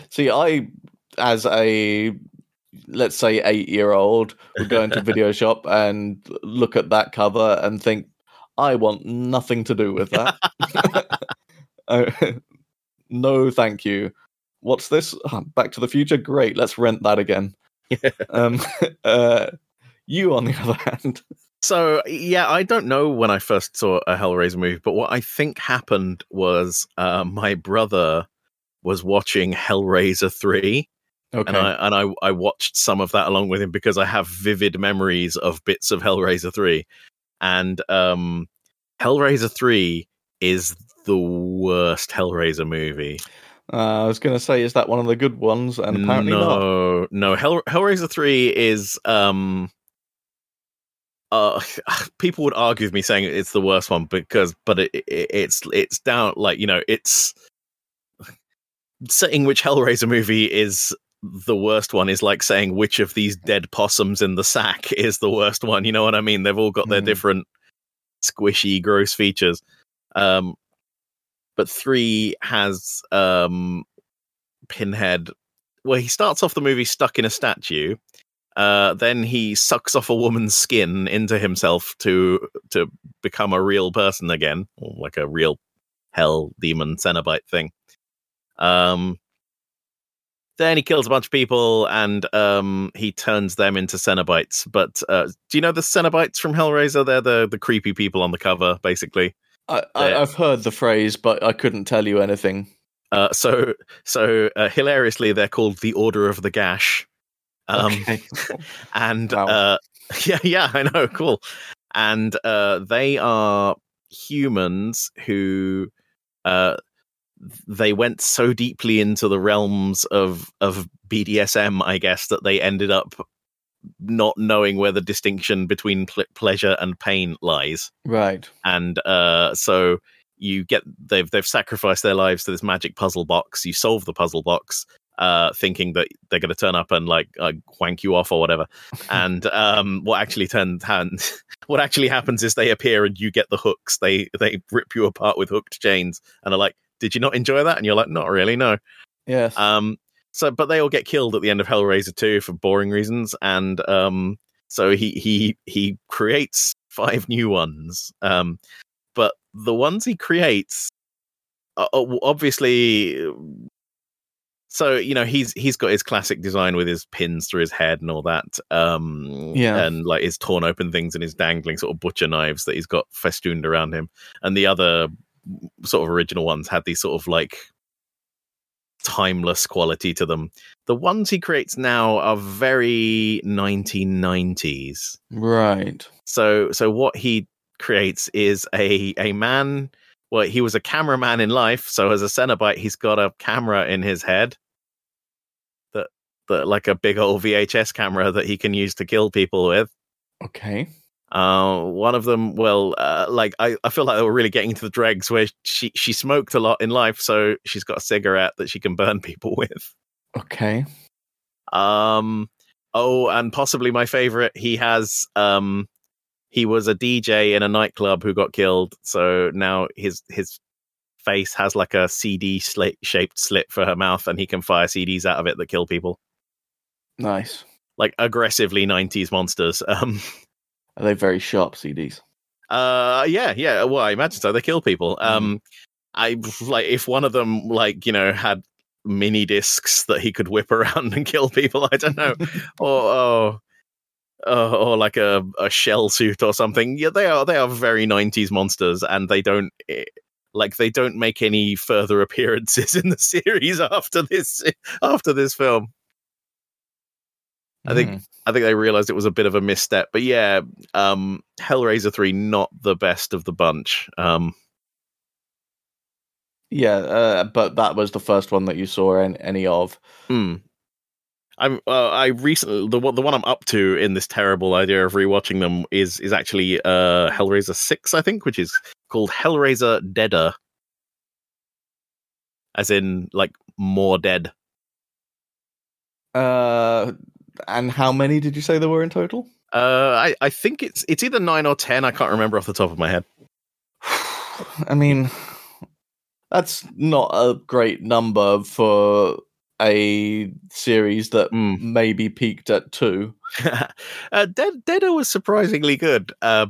See, I as a let's say eight year old would go into video <laughs> shop and look at that cover and think, I want nothing to do with that. <laughs> <laughs> No, thank you. What's this? Ah, Back to the Future? Great, let's rent that again. <laughs> um, <laughs> uh, you, on the <laughs> other hand, So yeah, I don't know when I first saw a Hellraiser movie, but what I think happened was uh, my brother was watching Hellraiser three, okay, and I and I I watched some of that along with him because I have vivid memories of bits of Hellraiser three, and um, Hellraiser three is the worst Hellraiser movie. Uh, I was going to say, is that one of the good ones? And apparently not. no, no. Hell, Hellraiser three is um. Uh, <laughs> people would argue with me saying it's the worst one because, but it, it, it's it's down like you know it's saying which Hellraiser movie is the worst one is like saying which of these dead possums in the sack <laughs> is the worst one. You know what I mean? They've all got their Mhm. different squishy, gross features. Um, but three has um Pinhead. Well, he starts off the movie stuck in a statue. Uh, then he sucks off a woman's skin into himself to to become a real person again, like a real hell demon Cenobite thing. Um, then he kills a bunch of people and um, he turns them into Cenobites. But uh, do you know the Cenobites from Hellraiser? They're the the creepy people on the cover, basically. I. I've heard the phrase, but I couldn't tell you anything. Uh, so so uh, hilariously, they're called the Order of the Gash. Um, okay. <laughs> and Wow. uh, <laughs> yeah, yeah, I know, cool. And uh, they are humans who uh, they went so deeply into the realms of of BDSM, I guess, that they ended up not knowing where the distinction between ple- pleasure and pain lies right. and uh, so you get they've they've sacrificed their lives to this magic puzzle box. You solve the puzzle box, uh, thinking that they're going to turn up and like uh, wank you off or whatever. <laughs> and um, what actually turns <laughs> hand, what actually happens is they appear and you get the hooks. They they rip you apart with hooked chains and are like, "Did you not enjoy that?" And you're like, "Not really, no." Yes. Um, so, but they all get killed at the end of Hellraiser 2 for boring reasons, and um, so he he he creates five new ones. Um, but the ones he creates, are, are obviously, so you know he's he's got his classic design with his pins through his head and all that. Um, Yeah. and like his torn open things and his dangling sort of butcher knives that he's got festooned around him, and the other sort of original ones had these sort of like timeless quality to them. The ones he creates now are very 1990s. Right. So so what he creates is a a man well he was a cameraman in life so as a cenobite he's got a camera in his head that that like a big old VHS camera that he can use to kill people with Okay. Uh one of them well uh, like I, I feel like they were really getting into the dregs where she she smoked a lot in life so she's got a cigarette that she can burn <laughs> people with Okay. um oh and possibly my favorite he has um he was a dj in a nightclub who got killed so now his his face has like a cd slit, shaped slit for her mouth and he can fire cds out of it that kill people Nice. like aggressively 90s monsters <laughs> um Are they very sharp CDs? uh yeah yeah well i imagine so they kill people um i like if one of them like you know had mini discs that he could whip <laughs> around and kill people i don't know <laughs> or oh, uh, or like a, a shell suit or something. Yeah, they are they are very nineties monsters, and they don't eh, like they don't make any further <laughs> appearances in the series after this after this film. I think Hmm. I think they realized it was a bit of a misstep, but yeah, um, Hellraiser three not the best of the bunch. Um, Yeah, uh, but that was the first one that you saw an- any of. Hmm. I'm. Uh, I recently the one the one I'm up to in this terrible idea of rewatching them is is actually uh Hellraiser six I think, which is called Hellraiser Deader, as in like more dead. Uh, and how many did you say there were in total? Uh, I I think it's it's either nine or ten. I can't remember off the top of my head. <sighs> I mean, that's not a great number for a series that Mm. maybe peaked at two. <laughs> uh, Dead Deader was surprisingly good. Uh,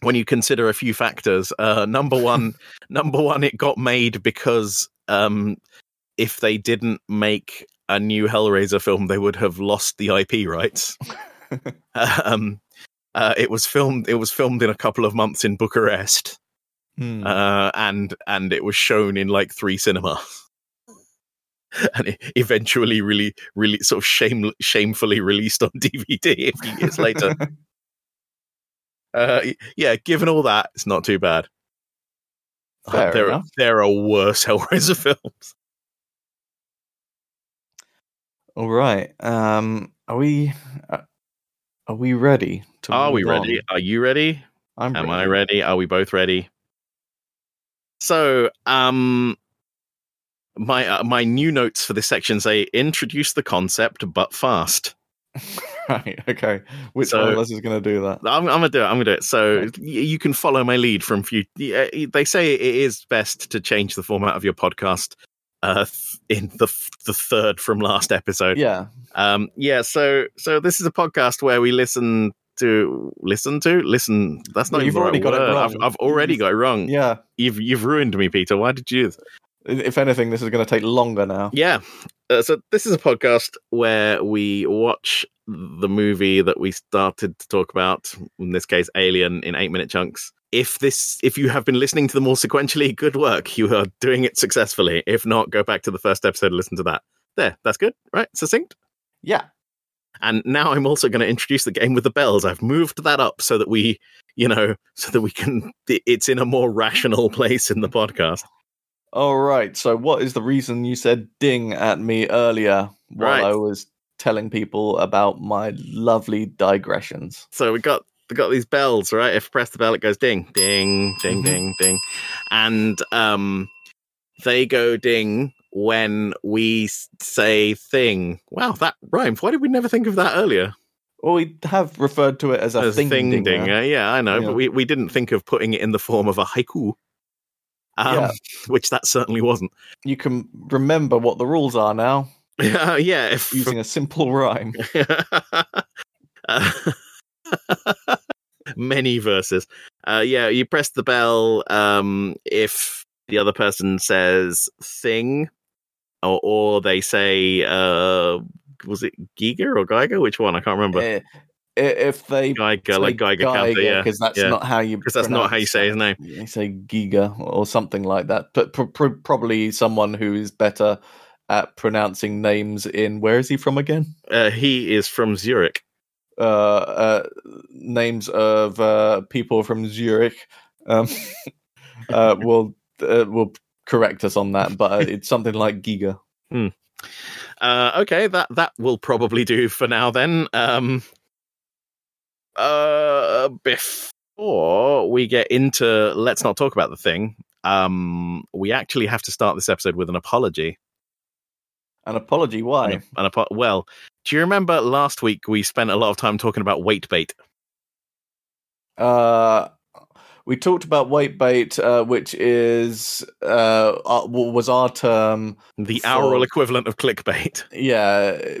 when you consider a few factors, uh, number <laughs> one, number one, it got made because um, if they didn't make a new Hellraiser film, they would have lost the IP rights. <laughs> um, uh, it was filmed. It was filmed in a couple of months in Bucharest, Hmm. uh, and and it was shown in like three cinemas. <laughs> And it eventually, really, really, sort of shame, shamefully released on <laughs> DVD a few years later. Uh, yeah, given all that, it's not too bad. There, enough. there are worse Hellraiser films. All right. Um, are we? Uh, are we ready? To Are we ready? on? Are you ready? I'm Am I ready? Are we both ready? So, um, my uh, my new notes for this section say introduce the concept, but fast. <laughs> right. Okay. Which So- one of us is going to do that? I'm, I'm gonna do it. I'm gonna do it. So y- you can follow my lead from few. yeah, They say it is best to change the format of your podcast. Uh, in the the third from last episode. Yeah. Um, yeah. So so this is a podcast where we listen to listen to listen. That's not you've already right got it word. I've, wrong. I've already You've- got it wrong. Yeah. You've you've ruined me, Peter. Why did you? If anything, this is going to take longer now. Yeah. Uh, so this is a podcast where we watch the movie that we started to talk about. In this case, Alien in eight minute chunks. If this, if you have been listening to them all sequentially, <laughs> good work. You are doing it successfully. If not, go back to the first episode and listen to that. There, that's good, right? Succinct. Yeah. And now I'm also going to introduce the game with the bells. I've moved that up so that we, you know, <laughs> so that we can. It's in a more rational place in the podcast. All right. So, what is the reason you said ding at me earlier while Right. I was telling people about my lovely digressions? So we got we got these bells, right? If you press the bell, it goes ding, ding, ding, Mhm. ding, ding, and um, they go ding when we say thing. Wow, that rhymes. Why did we never think of that earlier? Well, we have referred to it as a As thing, thing dinger. dinger. Yeah, I know, Yeah. but we, we didn't think of putting it in the form of a haiku. Um, Yeah. <laughs> which that certainly wasn't. You can remember what the rules are now Uh, yeah, if <laughs> using a simple rhyme. Uh, <laughs> many verses. Uh, yeah, you press the bell um, if the other person says thing, or, or they say, uh, was it Giga or Geiger? Which one? I can't remember. Eh, if they Geiger, like Geiger yeah. because that's yeah. not how you Because that's not how you say his name. You say Giga or something like that, but pr- pr- probably someone who is better at pronouncing names in where is he from again? Uh, he is from Zurich. Uh, uh, names of uh, people from Zurich um, <laughs> uh, <laughs> will uh, will correct us on that, but uh, <laughs> it's something like Giga. Uh, okay, that that will probably do for now. Then, um, uh, before we get into let's not talk about the thing, um, we actually have to start this episode with an apology. An apology, why? An, an apo- well, do you remember last week we spent a lot of time talking about wait bait? Uh, we talked about wait bait, uh, which is uh, uh, was our term. The For- oral equivalent of clickbait. Yeah,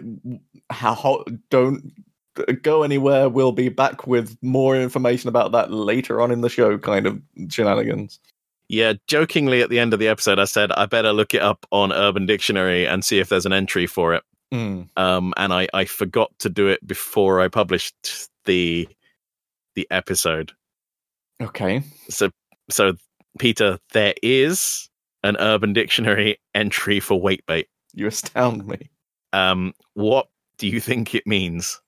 how, how don't go anywhere. We'll be back with more information about that later on in the show. Kind of shenanigans. Yeah, jokingly at the end of the episode, I said I better look it up on Urban Dictionary and see if there's an entry for it. Mm. um, and I, I forgot to do it before I published the the episode. Okay. So so Peter, there is an Urban Dictionary entry for wait bait. You astound me. Um, what do you think it means?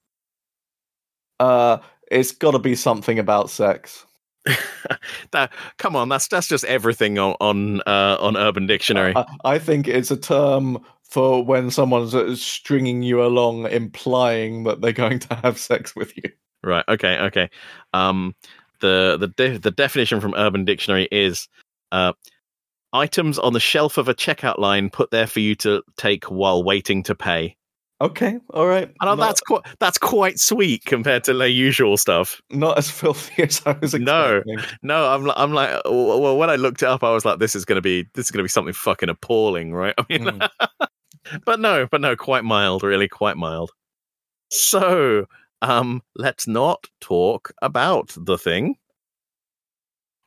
Uh, it's got to be something about sex. <laughs> that come on, that's that's just everything on on uh, on Urban Dictionary. I, I think it's a term for when someone's uh, stringing you along, implying that they're going to have sex with you. Right. Okay. Okay. Um, the the de- the definition from Urban Dictionary is uh, items on the shelf of a checkout line put there for you to take while waiting to pay. Okay, all right. I know not, that's quite that's quite sweet compared to the usual stuff. not as filthy <laughs> as I was No. expecting. No, no. I'm I'm like well when I looked it up, I was like, this is gonna be this is gonna be something fucking appalling, right? <laughs> I mean, Mm. <laughs> but no, but no, quite mild, really quite mild. So, um, let's not talk about the thing.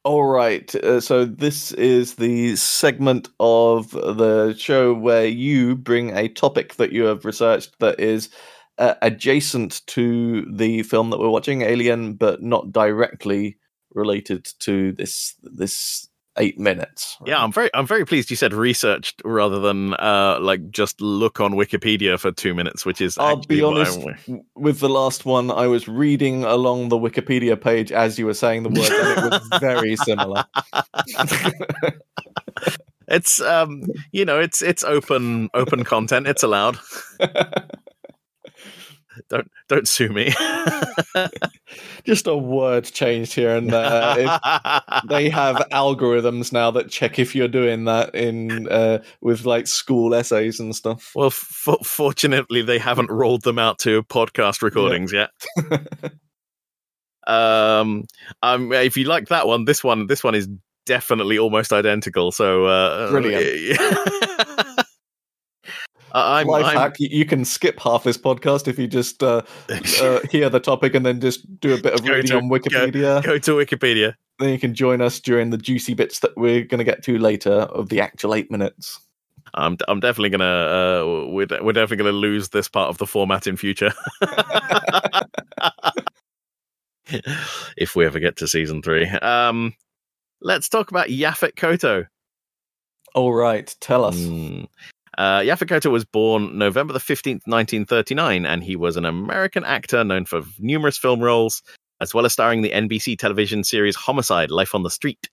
All right. Uh, so this is the segment of the show where you bring a topic that you have researched that is uh, adjacent to the film that we're watching, Alien, but not directly related to this this eight minutes. Yeah, I'm very I'm very pleased you said researched rather than uh like just look on Wikipedia for two minutes, which is I'll be actually what I- honest. With the last one, I was reading along the Wikipedia page as you were saying the words, and it was <laughs> very similar. It's um you know it's it's open open content. It's allowed. <laughs> Don't don't sue me. <laughs> Just a word changed here and there. They have algorithms now that check if you're doing that in uh, with like school essays and stuff. well, f- fortunately, they haven't rolled them out to podcast recordings yet. <laughs> um, um, if you like that one, this one, this one is definitely almost identical. So, uh, Brilliant. <laughs> I- I'm, Life I'm hack: you, can skip half this podcast if you just uh, <laughs> uh, hear the topic and then just do a bit of reading to- on Wikipedia. go to Wikipedia. Then you can join us during the juicy bits that we're going to get to later of the actual eight minutes. I'm I'm definitely gonna uh, we're we're definitely gonna lose this part of the format in future. <laughs> if we ever get to season three, um, let's talk about Yaphet Kotto. All right, tell us. Mm. Uh, Yaphet Kotto was born November the 15th, 1939, and he was an American actor known for numerous film roles, as well as starring in the NBC television series Homicide Life on the Street.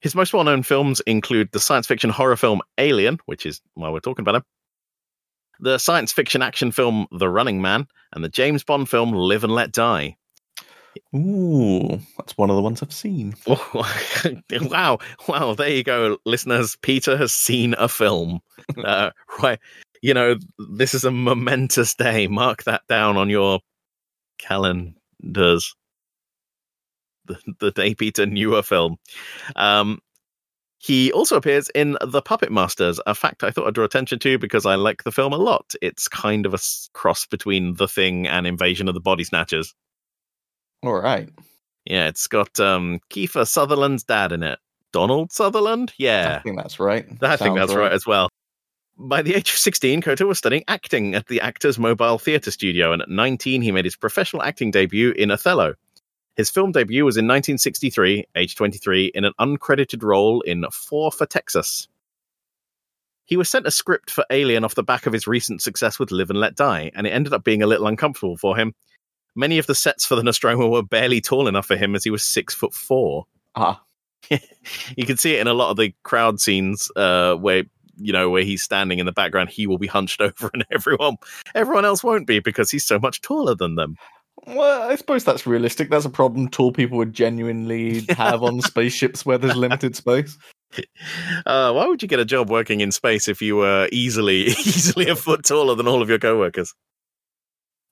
His most well known films include the science fiction horror film Alien, which is why we're talking about him, the science fiction action film The Running Man, and the James Bond film Live and Let Die. Ooh, that's one of the ones I've seen. <laughs> wow, wow, there you go, listeners. Peter has seen a film. <laughs> Uh, right, you know, this is a momentous day. Mark that down on your calendars. The, the day Peter knew a film. Um, he also appears in The Puppet Masters, a fact I thought I'd draw attention to because I like the film a lot. It's kind of a cross between The Thing and Invasion of the Body Snatchers. All right. Yeah, it's got um Kiefer Sutherland's dad in it. Donald Sutherland? Yeah. I think that's right. I think Sounds that's right. as well. By the age of 16, Kotto was studying acting at the Actors Mobile Theatre Studio, and at 19, he made his professional acting debut in Othello. His film debut was in 1963, age 23, in an uncredited role in Four for Texas. He was sent a script for Alien off the back of his recent success with Live and Let Die, and it ended up being a little uncomfortable for him. Many of the sets for the Nostromo were barely tall enough for him as he was six foot four. Ah, <laughs> you can see it in a lot of the crowd scenes uh, where you know where he's standing in the background. He will be hunched <laughs> over, and everyone everyone else won't be because he's so much taller than them. well, I suppose that's realistic. That's a problem tall people would genuinely have on <laughs> spaceships where there's limited space. Uh, why would you get a job working in space if you were easily easily a foot taller than all of your coworkers?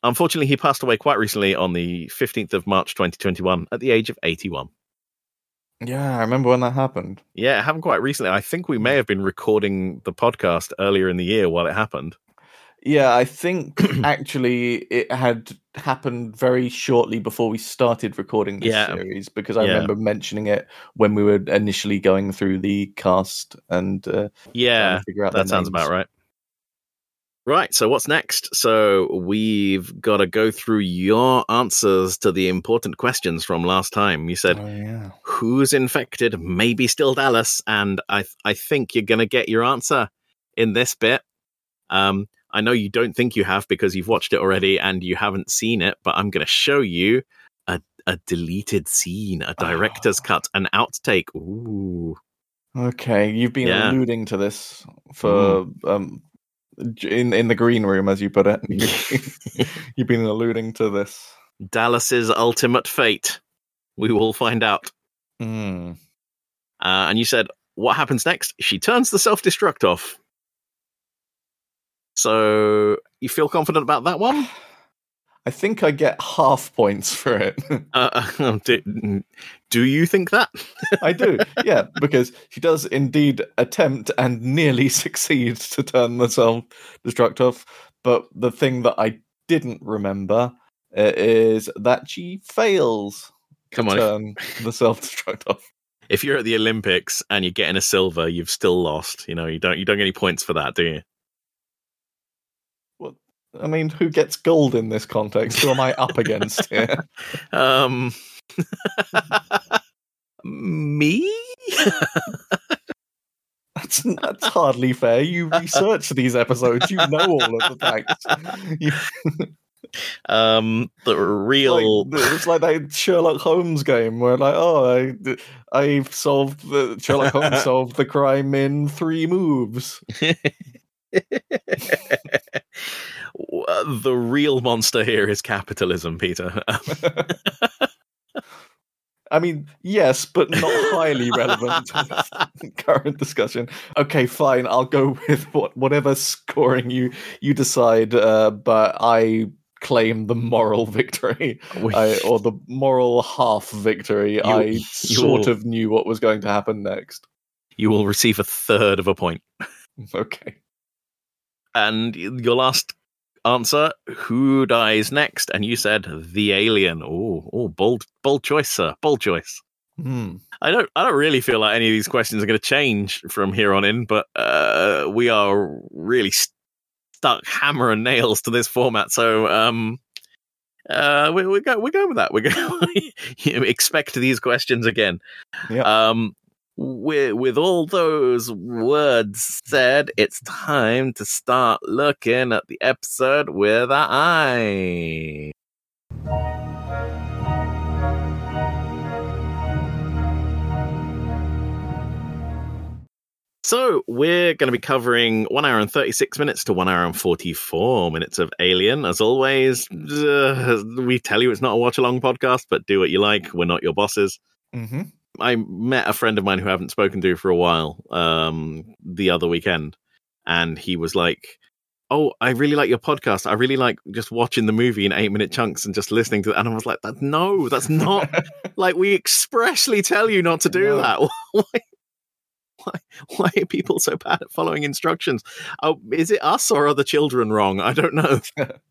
Unfortunately, he passed away quite recently on the 15th of March 2021 at the age of 81. Yeah, I remember when that happened. Yeah, it happened quite recently. I think we may have been recording the podcast earlier in the year while it happened. Yeah, I think <clears throat> actually it had happened very shortly before we started recording this Yeah. series because I Yeah. remember mentioning it when we were initially going through the cast and uh, Yeah, to figure out that sounds names. about right. Right, so what's next? So we've got to go through your answers to the important questions from last time. You said, Oh yeah. who's infected? Maybe still Dallas, and I I think you're gonna get your answer in this bit. Um, I know you don't think you have because you've watched it already and you haven't seen it, but I'm gonna show you a a deleted scene, a director's Ah. cut, an outtake. Ooh, Okay, you've been Yeah. alluding to this for um in in the green room, as you put it. <laughs> <laughs> you've been alluding to this. Dallas's ultimate fate. We will find out. Mm. Uh, and you said, what happens next? She turns the self destruct off. So you feel confident about that one? I think I get half points for it. <laughs> Uh, do, do you think that? <laughs> I do, yeah, because she does indeed attempt and nearly <laughs> succeed to turn the self destruct off. But the thing that I didn't remember uh, is that she fails Come to on. turn the self destruct off. If you're at the Olympics and you're getting a silver, you've still lost. You know, you don't you don't get any points for that, do you? I mean, who gets gold in this context? Who am I up against here? <laughs> Um, <laughs> me? That's, that's hardly fair. You research these episodes. You know all of the facts. <laughs> You, Um, the real. like, it's like that Sherlock Holmes game where, like, oh, I, I've solved the Sherlock Holmes solved the crime in three moves. The real monster here is capitalism, Peter. <laughs> I mean, yes, but not highly relevant to this <laughs> current discussion. Okay, fine. I'll go with what whatever scoring you you decide. Uh, but I claim the moral victory, I, or the moral half victory. I you sort will- of knew what was going to happen next. you will receive a third of a point. <laughs> Okay. And your last answer, who dies next? And you said the alien. Oh, oh, bold, bold choice, sir. Bold choice. Hmm. I don't, I don't really feel like any of these questions are going to change from here on in, but uh, we are really st- stuck hammer and nails to this format. So, um, uh, we, we go, we're going with that. We're going. <laughs> expect these questions again. Um, with with all those words said, it's time to start looking at the episode with our eye. So we're going to be covering one hour and thirty six minutes to one hour and forty four minutes of Alien. As always, uh, we tell you it's not a watch along podcast, but do what you like. We're not your bosses. hmm I met a friend of mine who I haven't spoken to for a while um, the other weekend, and he was like, "Oh, I really like your podcast. I really like just watching the movie in eight minute chunks and just listening to it." And I was like, "That no, that's not <laughs> like we expressly tell you not to do that. <laughs> why, why, why are people so bad at following instructions? Oh, is it us or are the children wrong? I don't know. <laughs>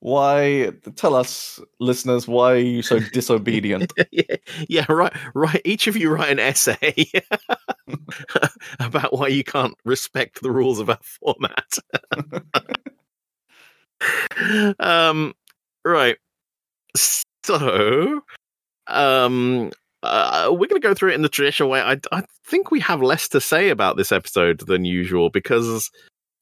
Why? Tell us, listeners, why are you so <laughs> disobedient? yeah, yeah, right, right. Each of you write an essay <laughs> about why you can't respect the rules of our format. <laughs> um, right. So, um, uh, we're going to go through it in the traditional way. I, I think we have less to say about this episode than usual because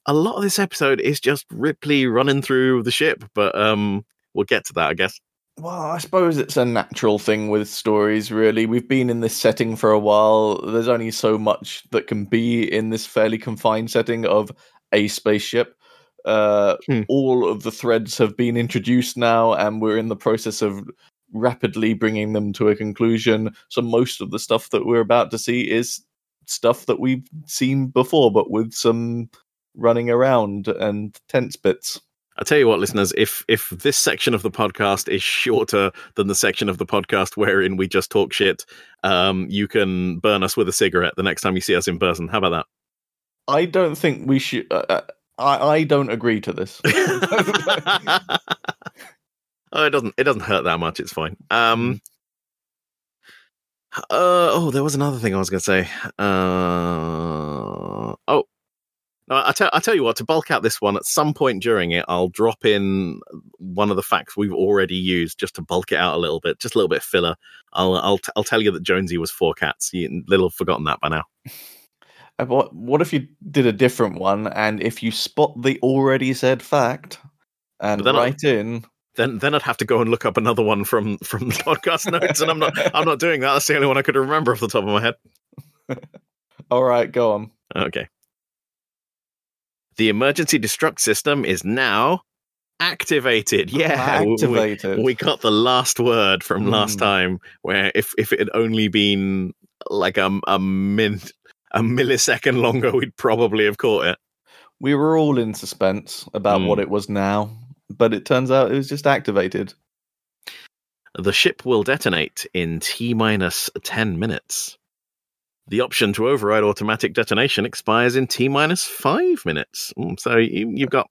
a lot of this episode is just Ripley running through the ship. But um, we'll get to that, I guess. Well, I suppose it's a natural thing with stories, really. We've been in this setting for a while. There's only so much that can be in this fairly confined setting of a spaceship. Uh, Hmm. All of the threads have been introduced now, and we're in the process of rapidly bringing them to a conclusion. So, most of the stuff that we're about to see is stuff that we've seen before, but with some running around and tense bits. I'll tell you what, listeners, if if this section of the podcast is shorter than the section of the podcast wherein we just talk shit, um, you can burn us with a cigarette the next time you see us in person. How about that? I don't think we should. Uh, uh, I I don't agree to this. <laughs> oh, it doesn't it doesn't hurt that much. It's fine. Um, uh, oh, there was another thing I was going to say. Uh, no, I tell I tell you what. To bulk out this one, at some point during it, I'll drop in one of the facts we've already used just to bulk it out a little bit, just a little bit filler. I'll I'll t- I'll tell you that Jonesy was four cats. You little have forgotten that by now. <laughs> What what if you did a different one, and if you spot the already said fact and then I- write in, Then then I'd have to go and look up another one from from the podcast <laughs> notes, and I'm not I'm not doing that. That's the only one I could remember off the top of my head. <laughs> all right, go on. Okay. The emergency destruct system is now activated. Yeah, we- activated. We, got the last word from last Hmm. time, where if if it had only been like a a min a millisecond longer, we'd probably have caught it. we were all in suspense about Mm. what it was now, but it turns out it was just activated. The ship will detonate in T minus 10 minutes. The option to override automatic detonation expires in T minus 5 minutes. Mm, So you, you've got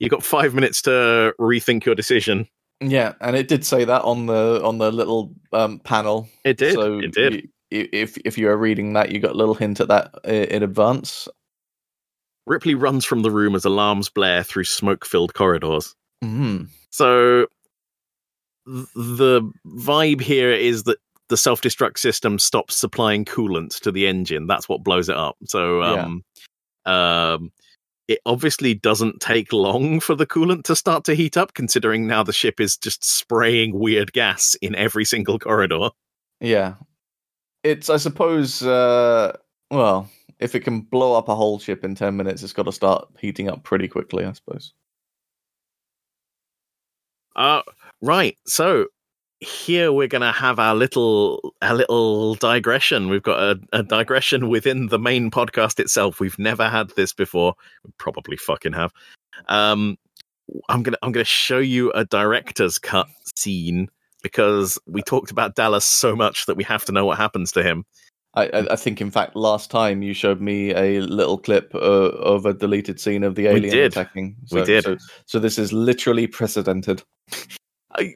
you've got 5 minutes to rethink your decision. Yeah, and it did say that on the on the little um, panel. It did. So it did. y- i- if if you were reading that, you got a little hint at that in advance. Ripley runs from the room as alarms blare through smoke-filled corridors. Mm. So th- the vibe here is that the self-destruct system stops supplying coolant to the engine. That's what blows it up. So Yeah. um, um, it obviously doesn't take long for the coolant to start to heat up, considering now the ship is just spraying weird gas in every single corridor. Yeah, it's I suppose. Uh, well, if it can blow up a whole ship in ten minutes, it's got to start heating up pretty quickly. I suppose. Uh, right. So here we're going to have our little a little digression. We've got a, a digression within the main podcast itself. We've never had this before. We probably fucking have. Um, I'm gonna I'm gonna show you a director's cut scene because we talked about Dallas so much that we have to know what happens to him. I, I think, in fact, last time you showed me a little clip uh, of a deleted scene of the alien did. attacking. We So- did. So, so this is literally precedented. I,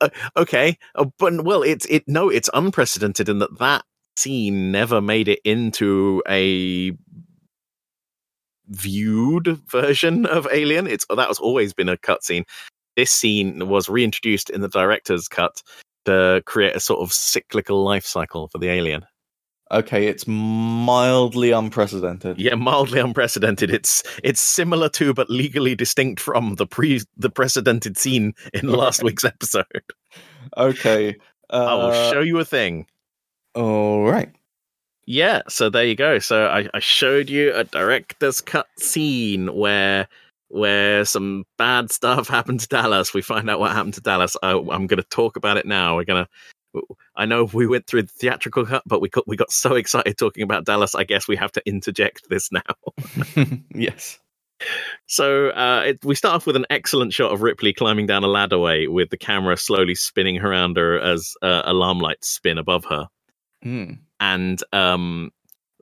uh, okay, uh, but well, it's it no, it's unprecedented in that that scene never made it into a viewed version of Alien. It's that was always been a cutscene. This scene was reintroduced in the director's cut to create a sort of cyclical life cycle for the alien. Okay, it's mildly unprecedented. Yeah, mildly unprecedented. It's it's similar to but legally distinct from the pre the precedented scene in <laughs> last week's episode. Okay. Uh, <laughs> I will show you a thing. All right. Yeah, so there you go. So I, I showed you a director's cut scene where where some bad stuff <laughs> happened to Dallas. We find out what happened to Dallas. I, I'm going to talk about it now. We're going to. I know we went through the theatrical cut, but we got, we got so excited talking about Dallas. I guess we have to interject this now. <laughs> yes. So uh, it, we start off with an excellent shot of Ripley climbing down a ladderway with the camera slowly spinning around her as uh, alarm lights spin above her. Hmm. and um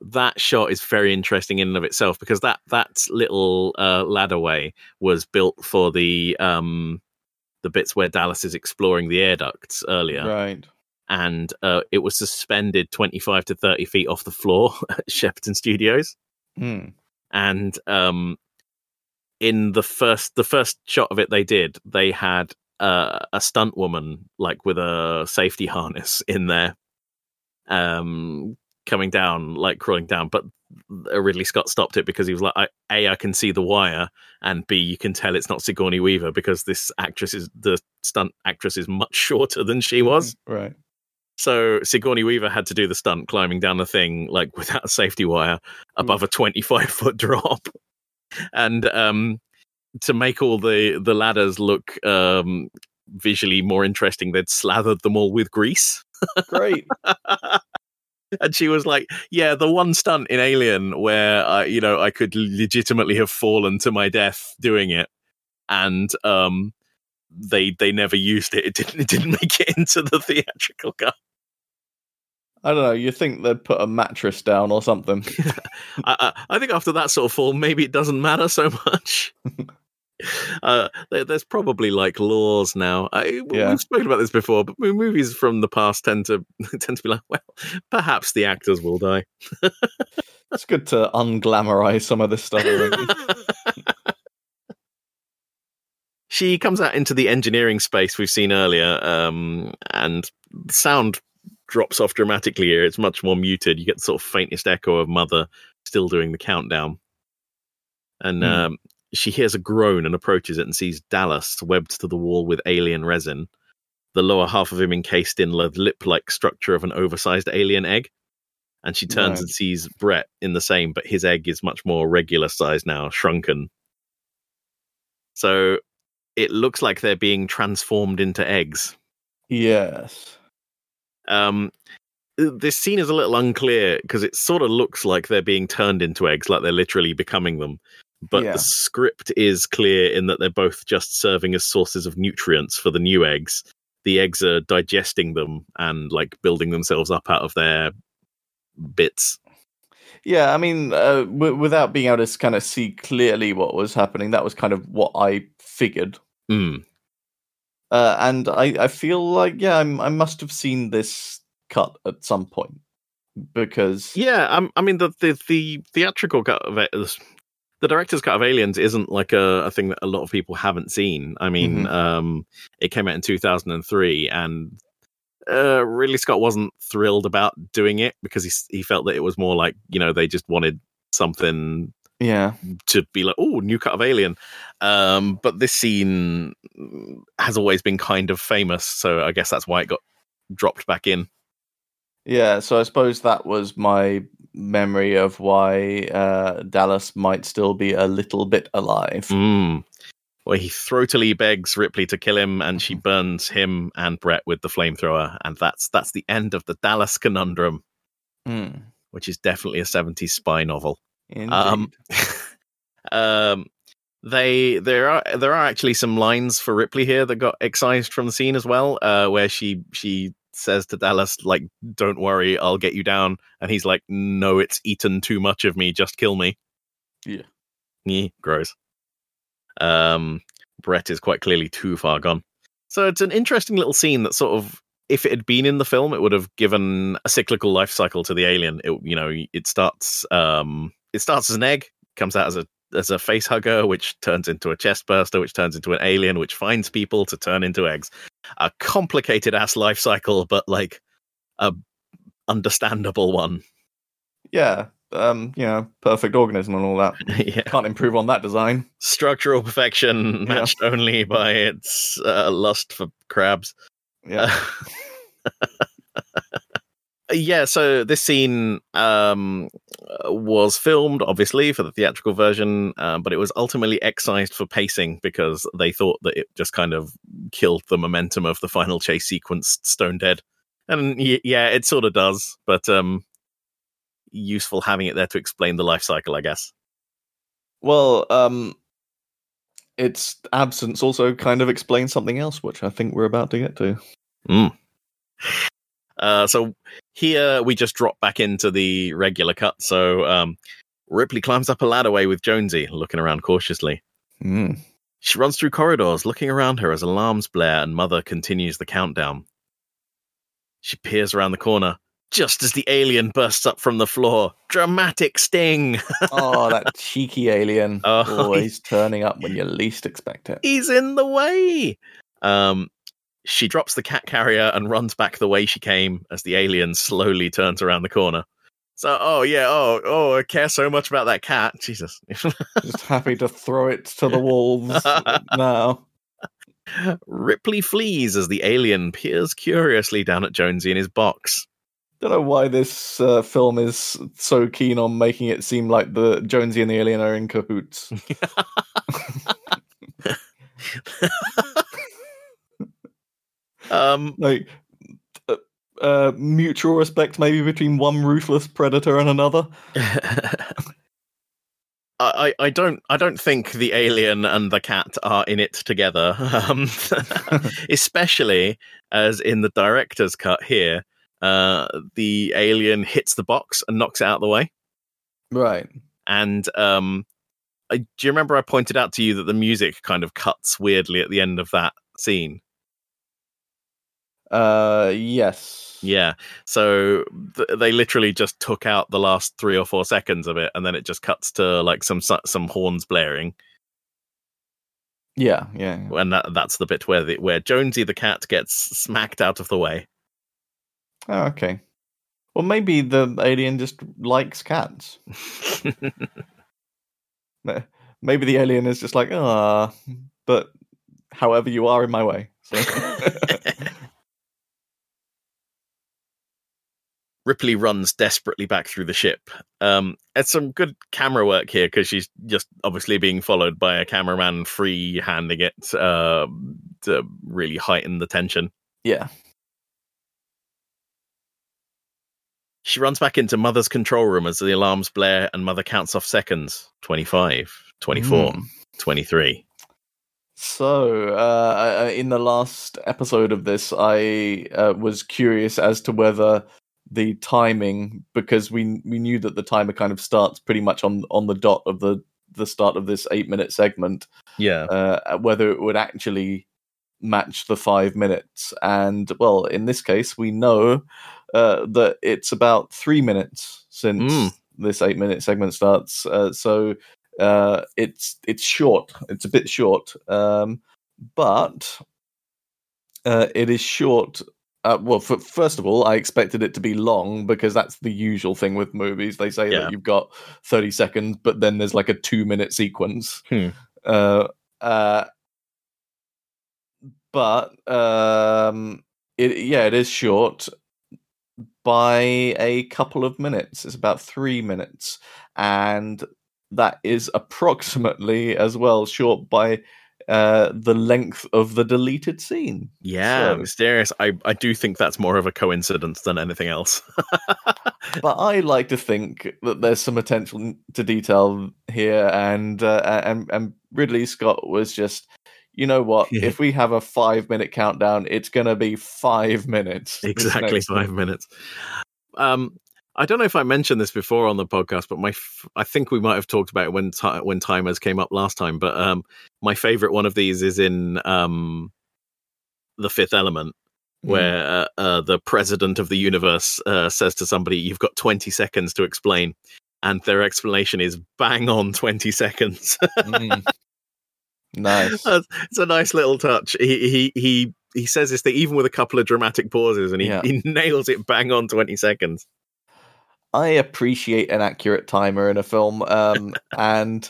that shot is very interesting in and of itself because that that little uh ladderway was built for the um the bits where Dallas is exploring the air ducts earlier Right. And uh it was suspended 25 to 30 feet off the floor <laughs> at Shepperton Studios Hmm. and um in the first the first shot of it they did they had uh, a stunt woman like with a safety harness in there um, coming down, like crawling down. But Ridley Scott stopped it because he was like, I, "A, I can see the wire, and B, you can tell it's not Sigourney Weaver because this actress is the stunt actress is much <laughs> shorter than she was." Right. So Sigourney Weaver had to do the stunt climbing down the thing like <laughs> without a safety wire above a 25 foot <laughs> drop. And um, to make all the, the ladders look um, visually more interesting, they'd slathered them all with grease. Great. <laughs> and she was like, "Yeah, the one stunt in Alien where I, you know, I could legitimately have fallen to my death doing it, and um, they they never used it. It didn't it didn't make it into the theatrical cut. I don't know. You think they'd put a mattress down or something? <laughs> I, I, I think after that sort of fall, maybe it doesn't matter so much. <laughs> uh, there, there's probably like laws now. I, Yeah. We've spoken about this before, but movies from the past tend to <laughs> tend to be like, well, perhaps the actors will die. It's good to unglamorize some of this stuff. She comes out into the engineering space we've seen earlier, um, and sound drops off dramatically here. It's much more muted. You get the sort of faintest echo of Mother still doing the countdown. And Hmm. um, she hears a groan and approaches it and sees Dallas webbed to the wall with alien resin, the lower half of him encased in the lip like structure of an oversized alien egg. And she turns Right. and sees Brett in the same, but his egg is much more regular size now, shrunken. So it looks like they're being transformed into eggs. yes. Um, this scene is a little unclear because it sort of looks like they're being turned into eggs, like they're literally becoming them. But Yeah. the script is clear in that they're both just serving as sources of nutrients for the new eggs. The eggs are digesting them and like building themselves up out of their bits. Yeah, I mean, uh, w- without being able to kind of see clearly what was happening, that was kind of what I figured. Mm. Uh, and I, I feel like, yeah, I'm, I must have seen this cut at some point because Yeah, um, I mean the the, the theatrical cut of it, the director's cut of Aliens isn't like a, a thing that a lot of people haven't seen. I mean, Mhm. um, it came out in two thousand and three, and uh, Ridley Scott wasn't thrilled about doing it because he he felt that it was more like you know they just wanted something yeah, to be like, oh, new cut of Alien. Um, but this scene has always been kind of famous, so I guess that's why it got dropped back in. yeah. So I suppose that was my memory of why uh, Dallas might still be a little bit alive. Mm. Well, he throatily begs Ripley to kill him, and she burns him and Brett with the flamethrower, and that's that's the end of the Dallas conundrum, Mm, which is definitely a '70s spy novel. Indeed. Um, <laughs> um, they there are there are actually some lines for Ripley here that got excised from the scene as well, uh, where she she says to Dallas like, "Don't worry, I'll get you down," and he's like, "No, it's eaten too much of me. Just kill me." Yeah. Yeah, gross. Um, Brett is quite clearly too far gone. So it's an interesting little scene that sort of, if it had been in the film, it would have given a cyclical life cycle to the alien. It, you know, it starts, um, it starts as an egg, comes out as a as a face hugger, which turns into a chest burster, which turns into an alien, which finds people to turn into eggs. A complicated ass life cycle, but like a understandable one. yeah, um, you know, perfect organism and all that. <laughs> yeah. Can't improve on that design. Structural perfection Yeah. matched only by its uh, lust for crabs. Yeah, <laughs> <laughs> yeah so this scene um was filmed obviously for the theatrical version uh, but it was ultimately excised for pacing because they thought that it just kind of killed the momentum of the final chase sequence stone dead and y- yeah it sort of does but um useful having it there to explain the life cycle i guess Well, um, its absence also kind of explains something else, which I think we're about to get to. Mm. Uh, so here we just drop back into the regular cut. So um, Ripley climbs up a ladderway with Jonesy, looking around cautiously. Mm. She runs through corridors, looking around her as alarms blare and Mother continues the countdown. She peers around the corner, just as the alien bursts up from the floor. Dramatic sting! <laughs> Oh, that cheeky alien. Oh, Always <laughs> turning up when you least expect it. He's in the way! Um, She drops the cat carrier and runs back the way she came as the alien slowly turns around the corner. So, oh yeah, oh oh, I care so much about that cat. Jesus, <laughs> Just happy to throw it to the wolves <laughs> now. Ripley flees as the alien peers curiously down at Jonesy in his box. Don't know why this uh, film is so keen on making it seem like the Jonesy and the alien are in cahoots. <laughs> um, like uh, uh, mutual respect, maybe between one ruthless predator and another. <laughs> I, I don't I don't think the alien and the cat are in it together, <laughs> um, <laughs> especially as in the director's cut here, uh, the alien hits the box and knocks it out of the way. Right. And um, I, do you remember I pointed out to you that the music kind of cuts weirdly at the end of that scene? Uh, yes. Yeah. So th- they literally just took out the last three or four seconds of it, and then it just cuts to like some some horns blaring, Yeah, yeah. yeah. and that that's the bit where the, where Jonesy the cat gets smacked out of the way. Oh, okay. Well, maybe the alien just likes cats. <laughs> Maybe the alien is just like, ah, but however you are in my way. So. <laughs> Ripley runs desperately back through the ship. Um, it's some good camera work here because she's just obviously being followed by a cameraman free handing it uh, to really heighten the tension. yeah. She runs back into Mother's control room as the alarms blare and Mother counts off seconds 25, 24, Mm. 23. So, uh, in the last episode of this, I uh, was curious as to whether the timing, because we we knew that the timer kind of starts pretty much on on the dot of the the start of this eight minute segment, Yeah. uh, whether it would actually match the five minutes. And well, in this case, we know uh, that it's about three minutes since Mm. this eight minute segment starts. Uh, so uh, it's it's short. It's a bit short, um, but uh, it is short. Uh, well, f first of all, I expected it to be long because that's the usual thing with movies. They say Yeah. that you've got thirty seconds, but then there's like a two minute sequence. Hmm. Uh, uh, but um, it yeah, it is short by a couple of minutes. It's about three minutes, and that is approximately as well short by uh, the length of the deleted scene. Yeah, So- mysterious. I, I do think that's more of a coincidence than anything else. <laughs> But I like to think that there's some attention to detail here, and uh, and and Ridley Scott was just. You know what? <laughs> If we have a five minute countdown, it's going to be five minutes. <laughs> exactly five minutes. Um, I don't know if I mentioned this before on the podcast, but my f- I think we might have talked about it when ti when timers came up last time. But um, my favorite one of these is in um, the Fifth Element, Hmm. where uh, uh, the president of the universe uh, says to somebody, "You've got twenty seconds to explain," and their explanation is bang on twenty seconds. <laughs> Mm. Nice. It's a nice little touch. He he he he says this thing even with a couple of dramatic pauses, and he, Yeah. he <laughs> nails it bang on twenty seconds. I appreciate an accurate timer in a film. Um, <laughs> and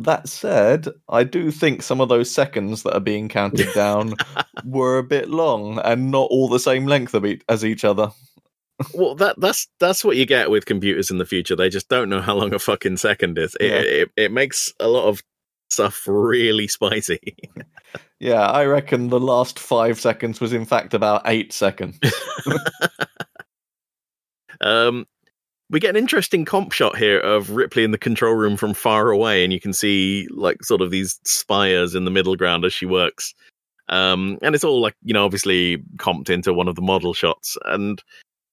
that said, I do think some of those seconds that are being counted down <laughs> were a bit long and not all the same length of e- as each other. Well, that that's that's what you get with computers in the future. They just don't know how long a fucking second is. It Yeah. it, it makes a lot of stuff really spicy. <laughs> Yeah, I reckon the last five seconds was in fact about eight seconds. Um, we get an interesting comp shot here of Ripley in the control room from far away, and you can see like sort of these spires in the middle ground as she works. Um, and it's all like you know, obviously comped into one of the model shots, and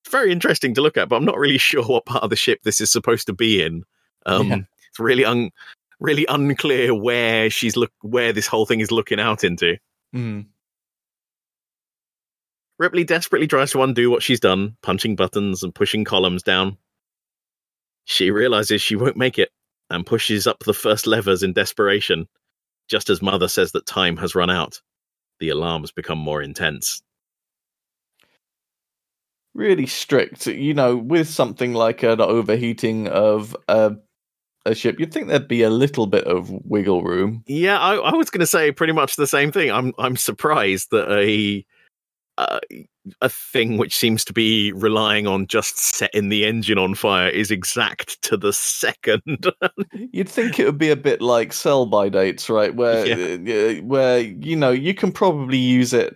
it's very interesting to look at. But I'm not really <laughs> sure what part of the ship this is supposed to be in. Um, Yeah. It's really un really unclear where she's look where this whole thing is looking out into. Mm. Ripley desperately tries to undo what she's done, punching buttons and pushing columns down. She realizes she won't make it and pushes up the first levers in desperation, just as Mother says that time has run out. the alarms become more intense. Really strict, you know, with something like an overheating of a a ship, you'd think there'd be a little bit of wiggle room. Yeah, I, I was going to say pretty much the same thing. I'm I'm surprised that a uh, a thing which seems to be relying on just setting the engine on fire is exact to the second. <laughs> You'd think it would be a bit like sell by dates, right? Where yeah. uh, where you know you can probably use it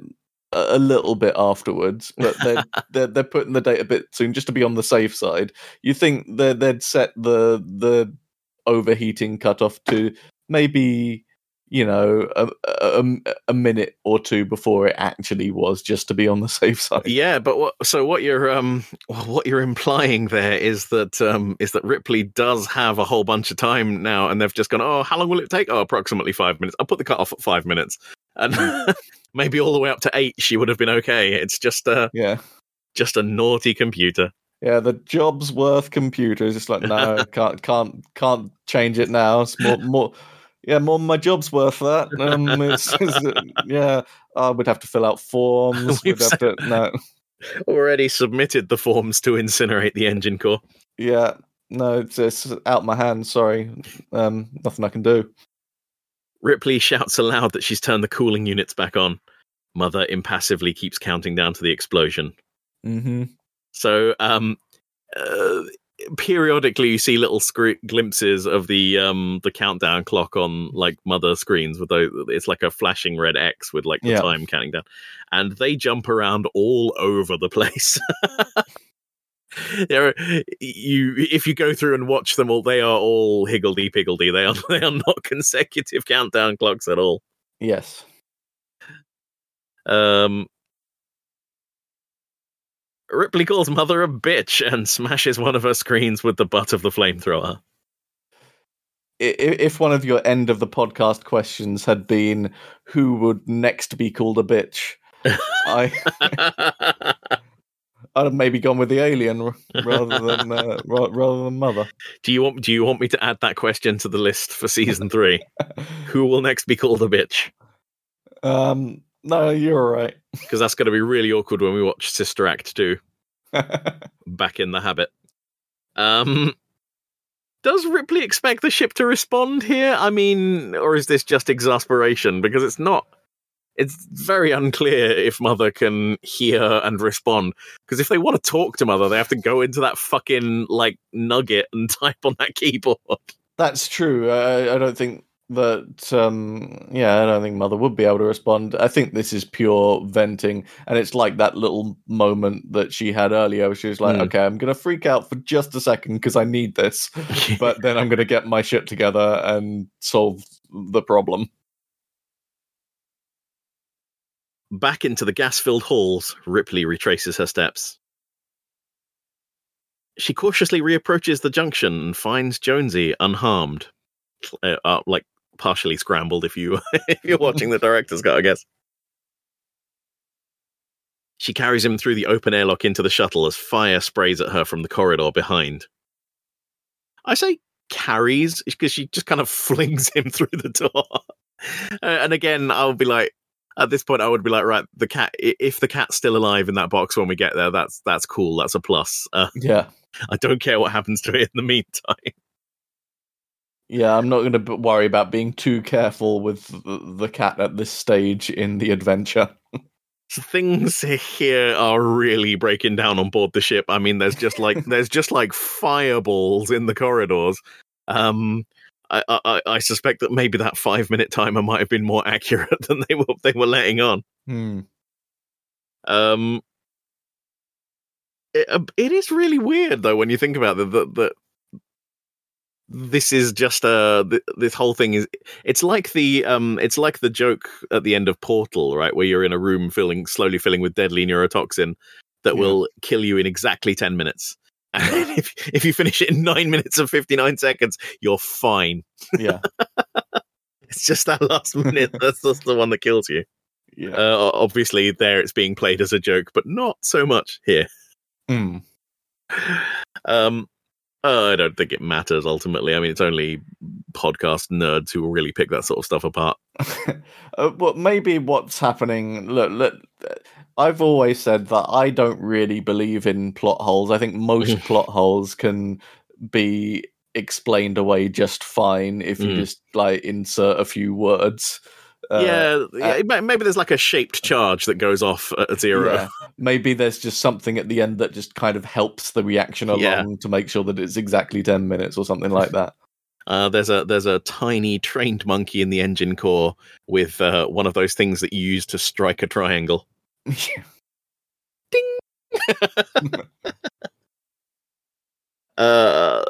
a little bit afterwards, but <laughs> they're, they're they're putting the date a bit soon just to be on the safe side. You think they'd set the the overheating cutoff to maybe you know a, a, a, minute or two before it actually was just to be on the <laughs> safe side. Yeah but what so what you're um <laughs> what you're implying there is that um is that ripley does have a whole bunch of time now and they've just gone oh how long will it take? Oh approximately five minutes. I'll put the cut off at five minutes. And <laughs> maybe all the way up to eight she would have been okay. It's just a yeah. just a naughty computer. Yeah, the job's worth computer. Is just like no, can't can't can't change it now. It's more more. Yeah, more my job's worth that. Um, <laughs> it's, it's, yeah, I would have to fill out forms. <laughs> We'd have to, no. Already submitted the forms to incinerate the engine core. Yeah, no, it's, it's out my hands. Sorry, um, nothing I can do. Ripley shouts aloud that she's turned the cooling units back on. Mother impassively keeps counting down to the explosion. Mm-hmm. So um, uh, periodically you see little scre- glimpses of the um the countdown clock on like mother screens with those it's like a flashing red x with like the yeah. time counting down. And they jump around all over the place. <laughs> There you if you go through and watch them all they are all higgledy piggledy they are <laughs> they are not consecutive countdown clocks at all. Yes. Um Ripley calls Mother a bitch and smashes one of her screens with the butt of the flamethrower. If one of your end of the podcast questions had been who would next be called a bitch, I <laughs> I'd have maybe gone with the alien rather than uh, rather than mother. Do you want Do you want me to add that question to the list for season three? <laughs> Who will next be called a bitch? Um, no, you're right. <laughs> Because that's going to be really awkward when we watch Sister Act 2. <laughs> Back in the habit. Um, does Ripley expect the ship to respond here? I mean, or is this just exasperation? Because it's not. It's very unclear if Mother can hear and respond. Because if they want to talk to Mother, they have to go into that fucking like nugget and <laughs> type on that keyboard. That's true. I, I don't think that um yeah i don't think mother would be able to respond. I think this is pure venting and it's like that little moment that she had earlier where she was like mm. okay i'm gonna freak out for just a second because i need this <laughs> but then i'm gonna get my shit together and solve the problem. Back into the gas-filled halls ripley retraces her steps. She cautiously reapproaches the junction and finds jonesy unharmed uh, like partially scrambled if you <laughs> if you're watching the director's cut, I guess. She carries him through the open airlock into the shuttle as fire sprays at her from the corridor behind. I say carries because she just kind of <laughs> flings him through the door. and again, I'll be like, at this point, I would be like, right, the cat. If the cat's still alive in that box when we get there, that's that's cool. That's a plus. Uh, yeah, I don't care what happens to it in the meantime. Yeah, I'm not going to worry about being too careful with the cat at this stage in the adventure. So Things here are really breaking down on board the ship. I mean, there's just like <laughs> there's just like fireballs in the corridors. Um, I, I, I suspect that maybe that five minute timer might have been more <laughs> accurate than they were they were letting on. Hmm. Um, it, it is really weird though when you think about that that this is just a th- this whole thing is it's like the um it's like the joke at the end of portal right? Where you're in a room filling slowly filling with deadly neurotoxin that yeah. will kill you in exactly 10 minutes. <laughs> And if if you finish it in 9 minutes and 59 seconds you're fine. Yeah. <laughs> It's just that last <laughs> minute that's, that's the one that kills you. Yeah. Uh, obviously there it's being played as a joke but not so much here. Mm. <sighs> um uh, I don't think it matters ultimately. I mean, it's only podcast nerds who will really pick that sort of stuff apart. <laughs> uh, well, maybe what's happening. Look, look, I've always said that I don't really believe in plot holes. I think most <laughs> plot holes can be explained away just fine if you Mm. just like insert a few words. Uh, yeah, yeah, ma- maybe there's like a shaped charge that goes off at zero. yeah. Maybe there's just something at the end that just kind of helps the reaction along Yeah. to make sure that it's exactly 10 minutes or something like that. <laughs> Uh, there's a there's a tiny trained monkey in the engine core with uh, one of those things that you use to strike a triangle. <laughs> <laughs> Uh,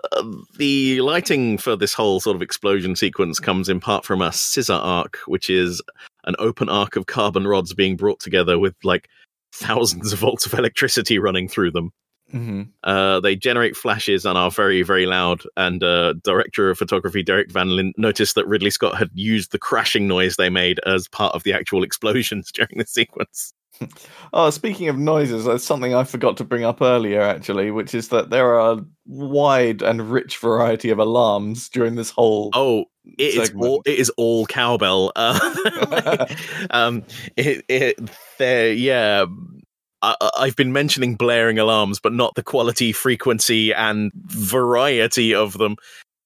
the lighting for this whole sort of explosion sequence comes in part from a scissor arc, which is an open arc of carbon rods being brought together with like thousands of volts of electricity running through them. hmm Uh, they generate flashes and are very, very loud. And uh, director of photography Derek Vanlint noticed that Ridley Scott had used the crashing noise they made as part of the actual <laughs> explosions during the sequence. <laughs> Oh, speaking of noises, that's something I forgot to bring up earlier, actually, which is that there are a wide and rich variety of alarms during this whole. Oh, it is all it is all cowbell. <laughs> Uh, <laughs> um, it, it, there, yeah. I, I- I've been mentioning blaring alarms, but not the quality, frequency, and variety of them.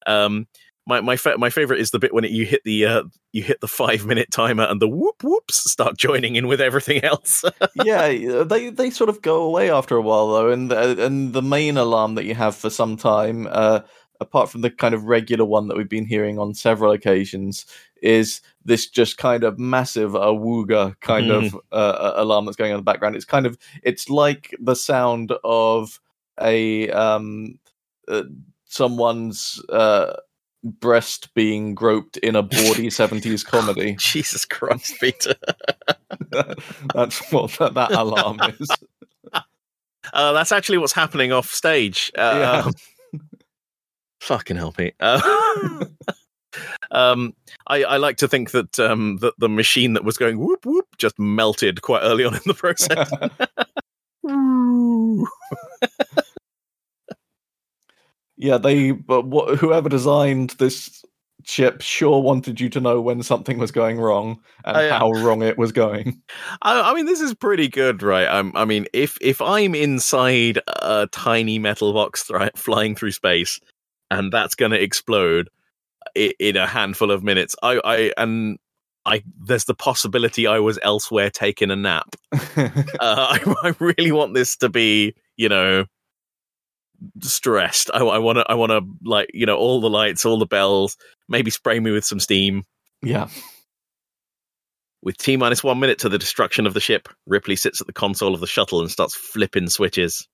Um, my my fa- my favorite is the bit when it, you hit the uh, you hit the five minute timer and the whoop whoops start joining in with everything else. <laughs> yeah, they they sort of go away after a while though, and the, and the main alarm that you have for some time, uh, apart from the kind of regular one that we've been hearing on several occasions, is this just kind of massive awooga kind of uh, alarm that's going on in the background. It's kind of it's like the sound of a um uh, someone's uh breast being groped in a bawdy <laughs> 70s comedy <laughs> Jesus Christ, Peter! <laughs> that's what that, that alarm is Uh, that's actually what's happening off stage. Uh, Yeah. um, fucking hell, Pete. Uh, um, I, I like to think that um, that the machine that was going whoop whoop just melted quite early on in the process. Yeah they but what, whoever designed this chip sure wanted you to know when something was going wrong and I, uh, how wrong it was going I, I mean, this is pretty good, right? Um, I mean, if if I'm inside a tiny metal box thri- flying through space, and that's going to explode in, in a handful of minutes, I, I and I there's the possibility I was elsewhere taking a nap. <laughs> uh, <laughs> I, I really want this to be, you know, stressed. I, I want to, I want to, like, you know, all the lights, all the bells. Maybe spray me with some steam. yeah With T minus one minute to the destruction of the ship, Ripley sits at the console of the shuttle and starts flipping switches.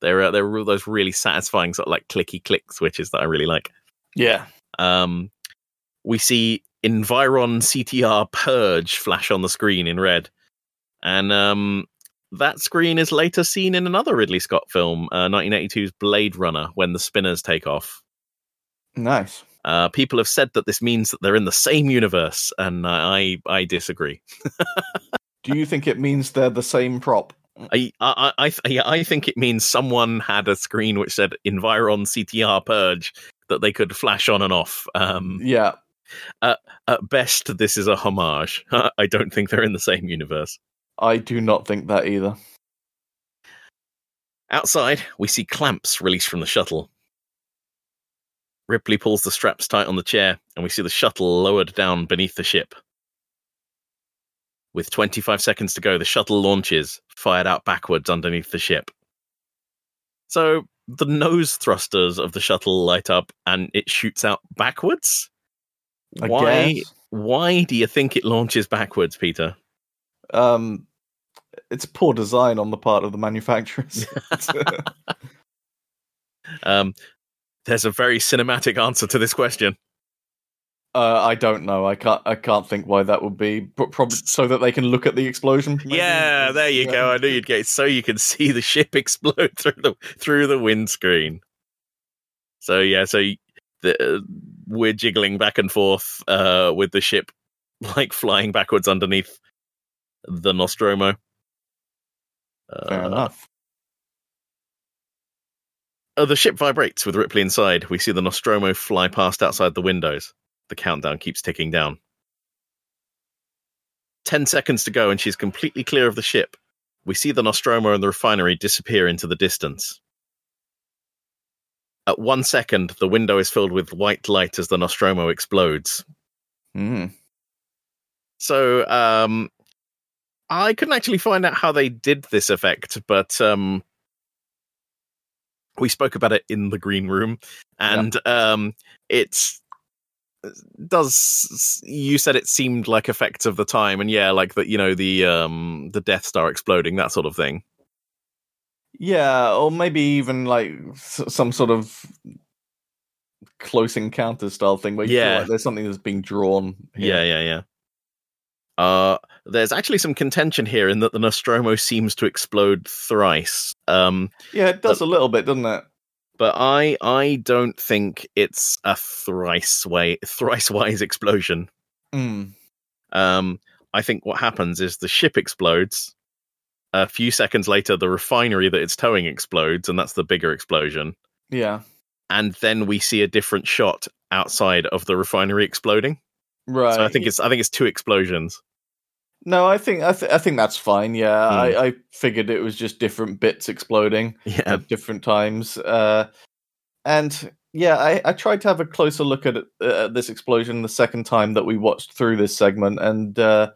They're uh, they're those really satisfying sort of like clicky click switches that I really like. yeah Um, we see Environ CTR Purge flash on the screen in red, and um, that screen is later seen in another Ridley Scott film, uh, 1982's Blade Runner, when the spinners take off. nice Uh, people have said that this means that they're in the same universe, and I I disagree. do you think it means they're the same prop I I I, th- yeah, I think it means someone had a screen which said Environ CTR Purge that they could flash on and off. Um, yeah at best, this is a homage. <laughs> I don't think they're in the same universe. I do not think that either Outside, we see clamps released from the shuttle. Ripley pulls the straps tight on the chair, and we see the shuttle lowered down beneath the ship. With 25 seconds to go, the shuttle launches, fired out backwards underneath the ship. So the nose thrusters of the shuttle light up and it shoots out backwards? I Why guess. why do you think it launches backwards, Peter? Um it's poor design on the part of the manufacturers <laughs> Um, there's a very cinematic answer to this question. Uh, I don't know. I can't. I can't think why that would be. But probably so that they can look at the explosion. maybe? Yeah, there you go. I knew you'd get so you can <laughs> see the ship explode <laughs> through the through the windscreen. So yeah, so the, uh, we're jiggling back and forth uh, with the ship like flying backwards underneath the Nostromo. Fair Uh, enough. Uh, the ship vibrates with Ripley inside. We see the Nostromo fly past outside the windows. The countdown keeps ticking down. 10 seconds to go, and she's completely clear of the ship. We see the Nostromo and the refinery disappear into the distance. At one second, the window is filled with white light as the Nostromo explodes. Mm. So, um, I couldn't actually find out how they did this effect, but um, we spoke about it in the green room, and um, it's does you said it seemed like effects of the time and yeah like that you know the um the death star exploding that sort of thing Yeah, or maybe even like some sort of close encounter style thing where you feel Yeah. like there's something that's being drawn. yeah yeah yeah uh there's actually some contention here in that the nostromo seems to explode thrice. Um yeah, it does a little bit, doesn't it? but i i don't think it's a thrice way thrice wise explosion. Mm. um i think what happens is the ship explodes. A few seconds later the refinery that it's towing explodes and that's the bigger explosion. Yeah, and then we see a different shot outside of the refinery exploding right. so i think it's i think it's two explosions no, I think I, th- I think that's fine. Yeah, Hmm. I, I figured it was just different bits exploding yeah at different times. Uh, and yeah, I, I tried to have a closer look at, uh, at this explosion the second time that we watched through this segment, and uh,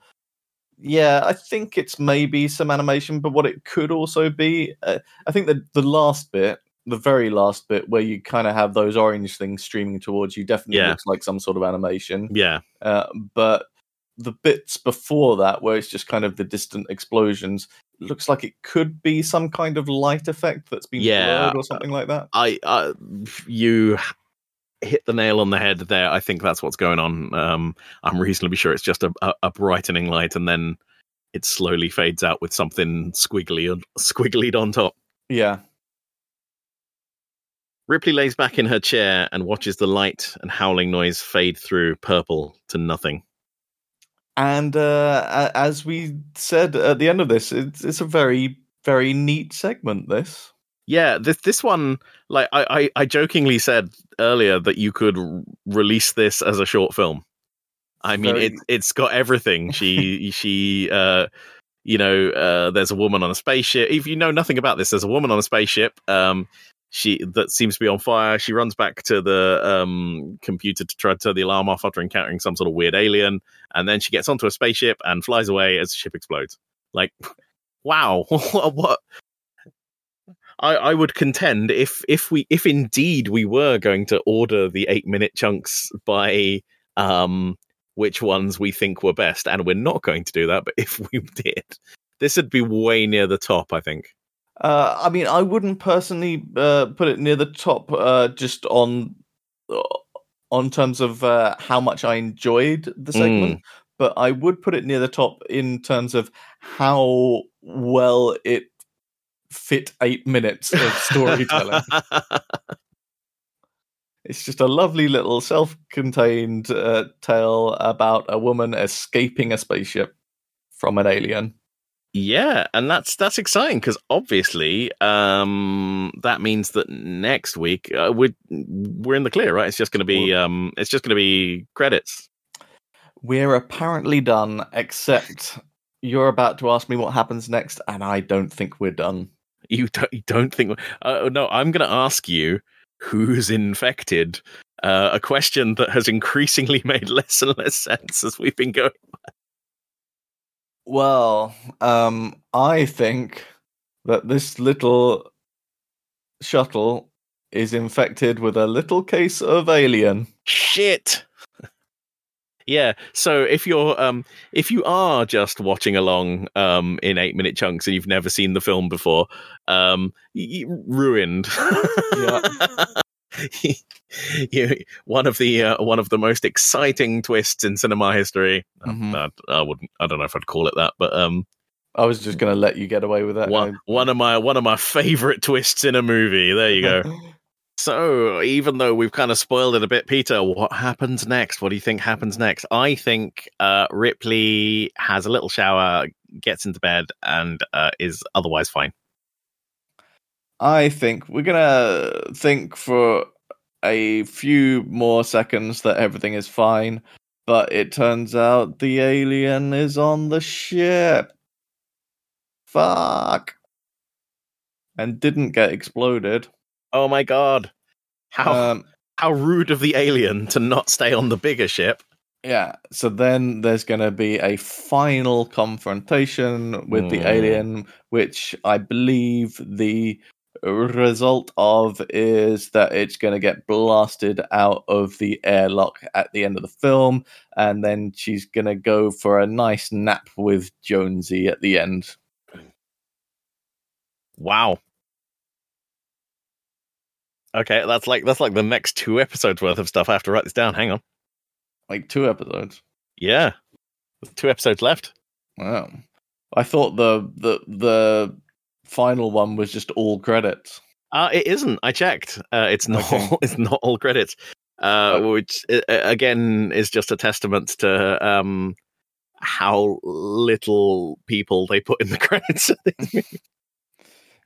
yeah, I think it's maybe some animation, but what it could also be, uh, I think the the last bit, the very last bit where you kind of have those orange things streaming towards you, definitely Yeah. looks like some sort of animation. yeah Uh, but the bits before that, where it's just kind of the distant explosions, looks like it could be some kind of light effect that's been Yeah. blurred or something like that. I, uh, you hit the nail on the head there. I think that's what's going on. Um, I'm reasonably sure it's just a, a, a brightening light, and then it slowly fades out with something squiggly squigglied on top. Yeah. Ripley lays back in her chair and watches the light and howling noise fade through purple to nothing. And uh, as we said at the end of this, it's, it's a very, very neat segment. This. Yeah, this this one, like I, I, I jokingly said earlier that you could release this as a short film. I mean, Very- it it's got everything. She <laughs> she uh you know, uh there's a woman on a spaceship. If you know nothing about this, there's a woman on a spaceship. Um she that seems to be on fire. She runs back to the um computer to try to turn the alarm off after encountering some sort of weird alien, and then she gets onto a spaceship and flies away as the ship explodes. Like <laughs> wow, <laughs> what, I, I would contend if if we if indeed we were going to order the eight minute chunks by um which ones we think were best, and we're not going to do that, but if we <laughs> did, this would be way near the top, I think. Uh, I mean, I wouldn't personally uh, put it near the top, uh, just on uh, on terms of uh, how much I enjoyed the segment, but I would put it near the top in terms of how well it fit eight minutes of storytelling. <laughs> it's just a lovely little self-contained uh, tale about a woman escaping a spaceship from an alien. Yeah, and that's that's exciting because obviously um that means that next week uh, we're we're in the clear, right? It's just going to be um it's just going to be credits. We're apparently done, except you're about to ask me what happens next, and I don't think we're done. You don't, you don't think? Uh, no, I'm going to ask you who's infected. Uh, a question that has increasingly <laughs> made less and less sense as we've been going. Well, um, I think that this little shuttle is infected with a little case of alien. Shit. Yeah, so if you're um if you are just watching along um in 8 minute chunks and you've never seen the film before, um y- y- ruined. <laughs> <laughs> one of the uh, one of the most exciting twists in cinema history. Uh, Mhm. I, I wouldn't I don't know if I'd call it that, but um I was just going to let you get away with that. one one of my one of my favorite twists in a movie. There you go. <laughs> so even though we've kind of spoiled it a bit, Peter, what happens next? What do you think happens next? I think uh, Ripley has a little shower, gets into bed, and uh, is otherwise fine. I think we're gonna think for a few more seconds that everything is fine, but it turns out the alien is on the ship. Fuck. And didn't get exploded. Oh my god. How Um, how rude of the alien to not stay on the bigger ship. yeah, so then there's going to be a final confrontation with the Hmm. alien, which I believe the result of is that it's going to get blasted out of the airlock at the end of the film, and then she's going to go for a nice nap with Jonesy at the end. Wow. Okay, that's like that's like the next two episodes worth of stuff. I have to write this down. Hang on. Like two episodes. Yeah. There's two episodes left. Wow. I thought the the the final one was just all credits. Uh, it isn't. I checked. Uh, it's not. Okay. <laughs> It's not all credits. Uh, which uh, again is just a testament to um, how little people they put in the <laughs> credits.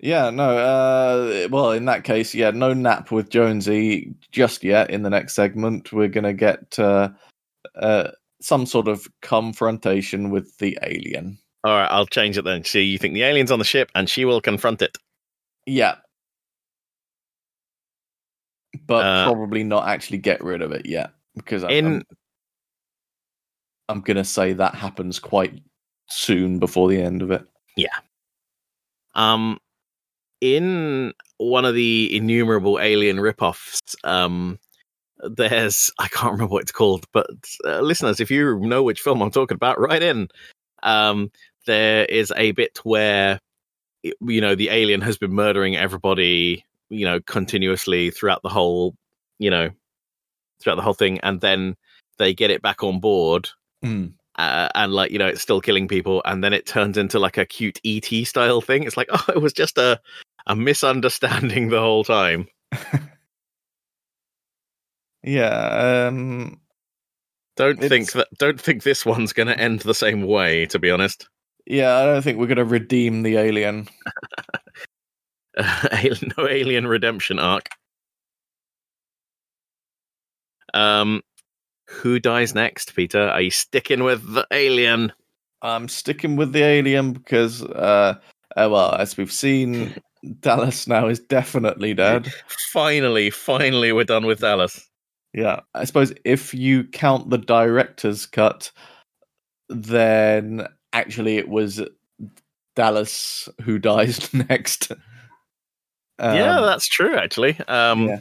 Yeah, no. Uh, well, in that case, yeah, no nap with Jonesy just yet. In the next segment, we're gonna get uh, uh, some sort of confrontation with the alien. All right, I'll change it then. See, you think the alien's on the ship, and she will confront it. Yeah, but Uh, probably not actually get rid of it yet because I'm, In I'm, I'm gonna say that happens quite soon before the end of it. Yeah. Um, in one of the innumerable alien ripoffs, um, there's I can't remember what it's called, but uh, listeners, if you know which film I'm talking about, write in. Um, there is a bit where you know the alien has been murdering everybody, you know, continuously throughout the whole, you know, throughout the whole thing, and then they get it back on board. Mm. Uh, and like you know, it's still killing people, and then it turns into like a cute ET style thing. It's like, <laughs> oh, it was just a a misunderstanding the whole time. <laughs> Yeah, um, Don't think that. Don't think this one's going to end the same way. To be honest, yeah. I don't think we're gonna redeem the alien. <laughs> Alien- no alien redemption arc. Um, who dies next, Peter? Are you sticking with the alien? I'm sticking with the alien because, uh, uh, well, as we've seen, <laughs> Dallas now is definitely dead. Finally, finally, we're done with Dallas. Yeah, I suppose if you count the director's cut, then actually it was Dallas who <laughs> dies <laughs> next. yeah, Um, that's true. Actually, um, yeah.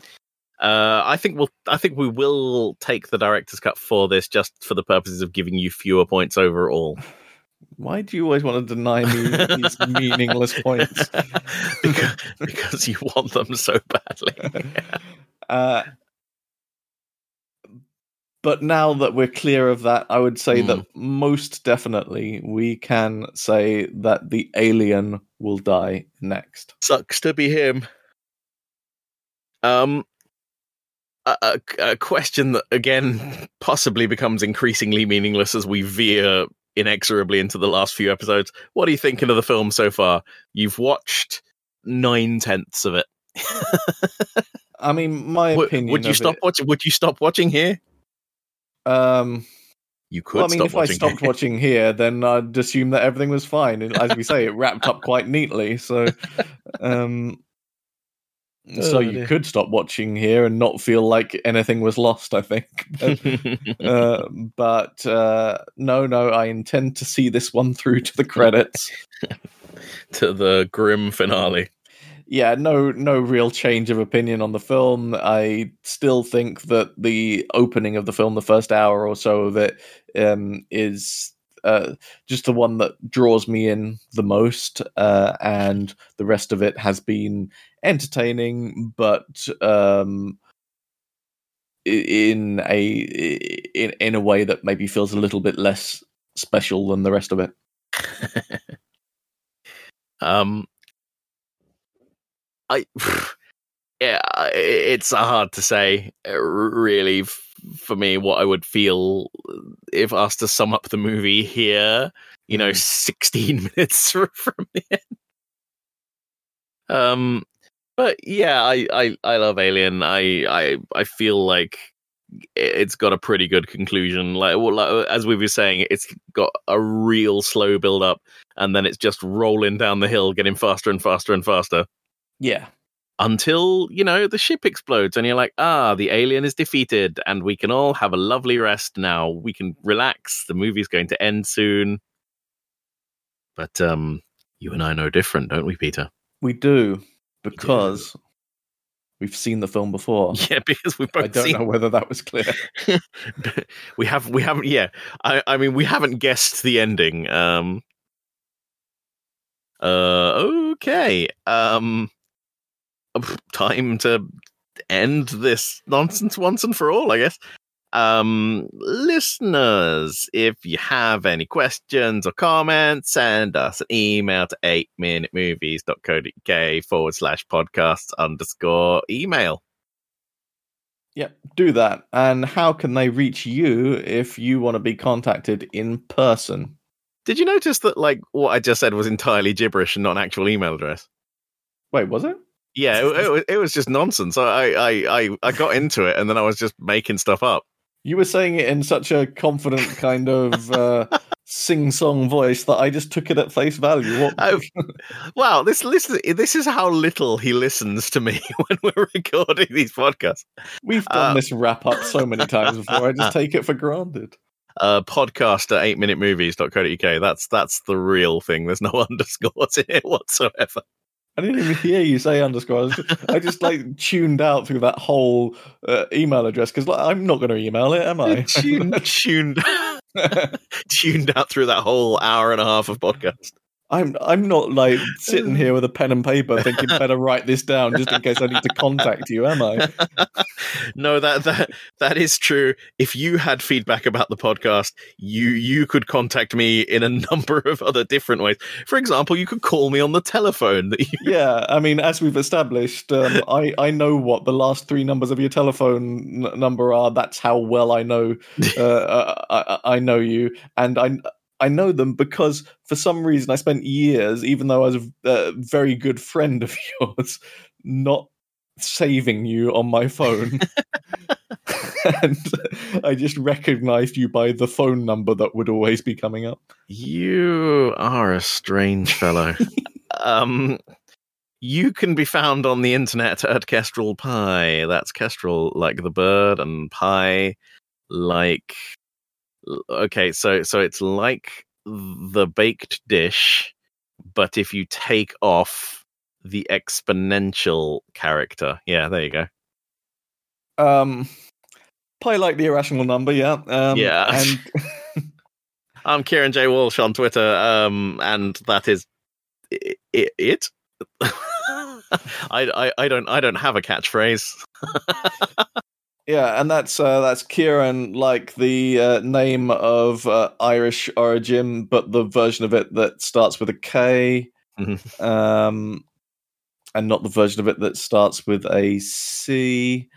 uh, I think we'll. I think we will take the director's cut for this, just for the purposes of giving you fewer points overall. <sighs> Why do you always want to deny me these <laughs> meaningless points? because, because you want them so badly. Uh, but now that we're clear of that, I would say Hmm. that most definitely we can say that the alien will die next. Sucks to be him. Um, a, a, a question that again possibly becomes increasingly meaningless as we veer inexorably into the last few episodes. What are you thinking of the film so far? You've watched nine tenths of it. <laughs> I mean, my would, opinion. would you of stop it- watching? Would you stop watching here? Um, You could. well, I mean, stop if I stopped <laughs> here. watching here, then I'd assume that everything was fine. And as we say, it wrapped up quite neatly. So, <laughs> um, so Oh, you dear. could stop watching here and not feel like anything was lost. I think. <laughs> uh, but uh, no, no, I intend to see this one through to the credits. to the grim finale. Yeah, no, no real change of opinion on the film. I still think that the opening of the film, the first hour or so of it, um, is uh, just the one that draws me in the most, uh, and the rest of it has been entertaining, but um, in a in in a way that maybe feels a little bit less special than the rest of it. <laughs> Um, I, <sighs> yeah, it's hard to say, uh, really, for me, what I would feel if asked to sum up the movie here. You know, Mhm. sixteen <laughs> minutes from the end. Um, but yeah, I, I I love Alien. I I I feel like it's got a pretty good conclusion. Like, well, like as we were saying, it's got a real slow build up, and then it's just rolling down the hill, getting faster and faster and faster Yeah. until you know the ship explodes, and you're like, ah, the alien is defeated, and we can all have a lovely rest now. We can relax. The movie's going to end soon. But um, you and I know different, don't we, Peter? We do because we've seen the film before. <laughs> Yeah, because we've both I don't seen know whether that was clear. <laughs> we have we haven't yeah I, I mean we haven't guessed the ending um uh okay um time to end this nonsense once and for all i guess um listeners if you have any questions or comments send us an email to 8 minute movies.co.uk forward slash podcasts underscore email Yep, do that. And how can they reach you if you want to be contacted in person? Did you notice that, like, what I just said was entirely gibberish and not an actual email address? Wait, was it? Yeah, it, it, was- it was just nonsense. I, I, I, I got into it and then I was just making stuff up. You were saying it in such a confident kind of <laughs> uh, sing-song voice that I just took it at face value. What? Oh, wow, this listen, this is how little he listens to me <laughs> when we're recording these podcasts. We've done uh, this wrap up so many times before. I just take it for granted. <laughs> Uh, podcast at 8minutemovies.co.uk. That's that's the real thing. There's no underscores in it whatsoever. I didn't even hear you say underscore. I, just, I just like <laughs> tuned out through that whole uh, email address because like, I'm not going to email it, am I? <laughs> tuned, tuned, <laughs> tuned out through that whole hour and a half of podcast. I'm I'm not like sitting here with a pen and paper thinking better <laughs> write this down just in case I need to contact you, am I? <laughs> no, that that that is true. If you had feedback about the podcast, you you could contact me in a <laughs> number of other different ways. For example, you could call me on the telephone. That you, Yeah, I mean, as we've established, um, I I know what the last three numbers of your telephone n- number are. That's how well I know uh, uh, I, I know you, and I I know them because for some reason I spent years, even though I was a uh, very good friend of <laughs> yours, not saving you on my phone. <laughs> <laughs> and I just recognized you by the phone number that would always be coming up. you are a strange fellow. um, you can be found on the internet at Kestrel Pi. That's Kestrel like the bird, and Pie like okay. So so it's like the baked dish, but if you take off the exponential character, yeah, there you go. Um, Pi like the irrational number, yeah. Um, Yeah. <laughs> And I'm Kieran J Walsh on Twitter, um, and that is i- i- it. <laughs> I, I I don't I don't have a catchphrase. <laughs> yeah, and that's uh, that's Kieran, like the uh, name of uh, Irish origin, but the version of it that starts with a K, Mhm. um, and not the version of it that starts with a C.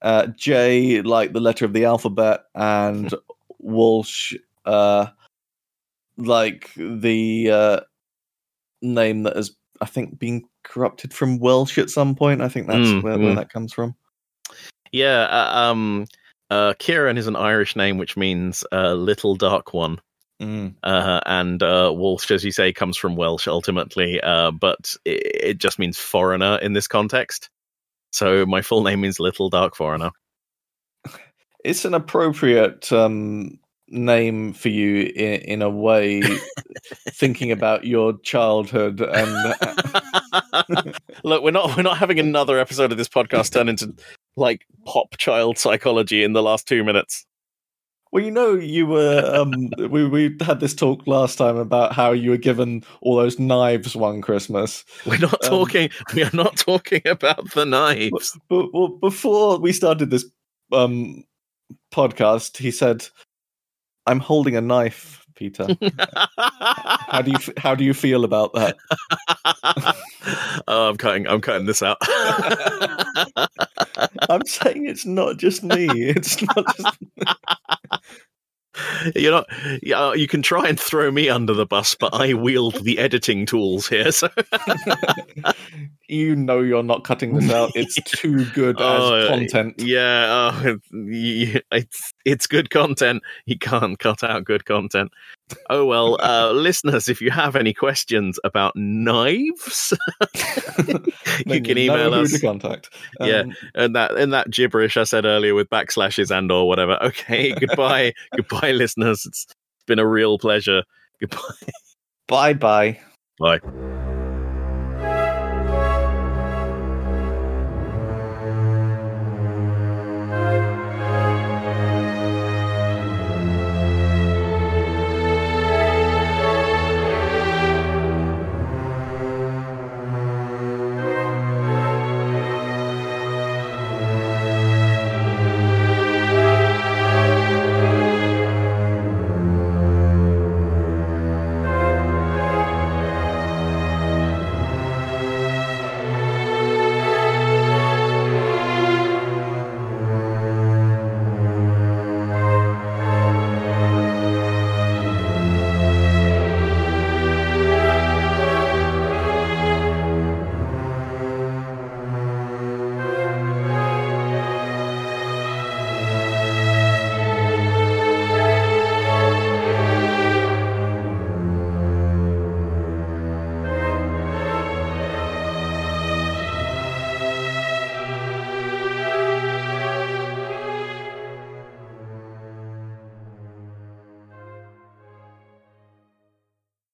Uh, J, like the letter of the alphabet, and <laughs> Walsh, uh, like the uh, name that has, I think, been corrupted from Welsh at some point. I think that's Mm, where, where mm. that comes from. Yeah, uh, um, uh, Kieran is an Irish name, which means uh, little dark one. Mm. Uh, and uh, Walsh, as you say, comes from Welsh ultimately, uh, but it, it just means foreigner in this context. So my full name means little dark foreigner. It's an appropriate um, name for you in, in a way, <laughs> thinking about your childhood and <laughs> <laughs> Look, we're not we're not having another episode of this podcast turn into like pop child psychology in the last two minutes. Well, you know, you were. Um, <laughs> we we had this talk last time about how you were given all those knives one Christmas. We're not Um, talking. we are not talking about the knives. But well, before we started this um, podcast, he said, "I'm holding a knife, Peter. <laughs> How do you how do you feel about that?" <laughs> oh, I'm cutting. I'm cutting this out. <laughs> I'm saying it's not just me. It's not just. You're not. Yeah, you can try and throw me under the bus, but I wield the editing tools here. So <laughs> you know you're not cutting this out. It's <laughs> too good Oh, as content. Yeah, oh, <laughs> it's it's good content. You can't cut out good content. Oh well, uh, listeners, if you have any questions about knives, <laughs> you can email who us. to contact. Yeah. Um, and that and that gibberish I said earlier with backslashes and or whatever. <laughs> Okay, <laughs> goodbye, goodbye, listeners. It's been a real pleasure. Goodbye. Bye bye. Bye.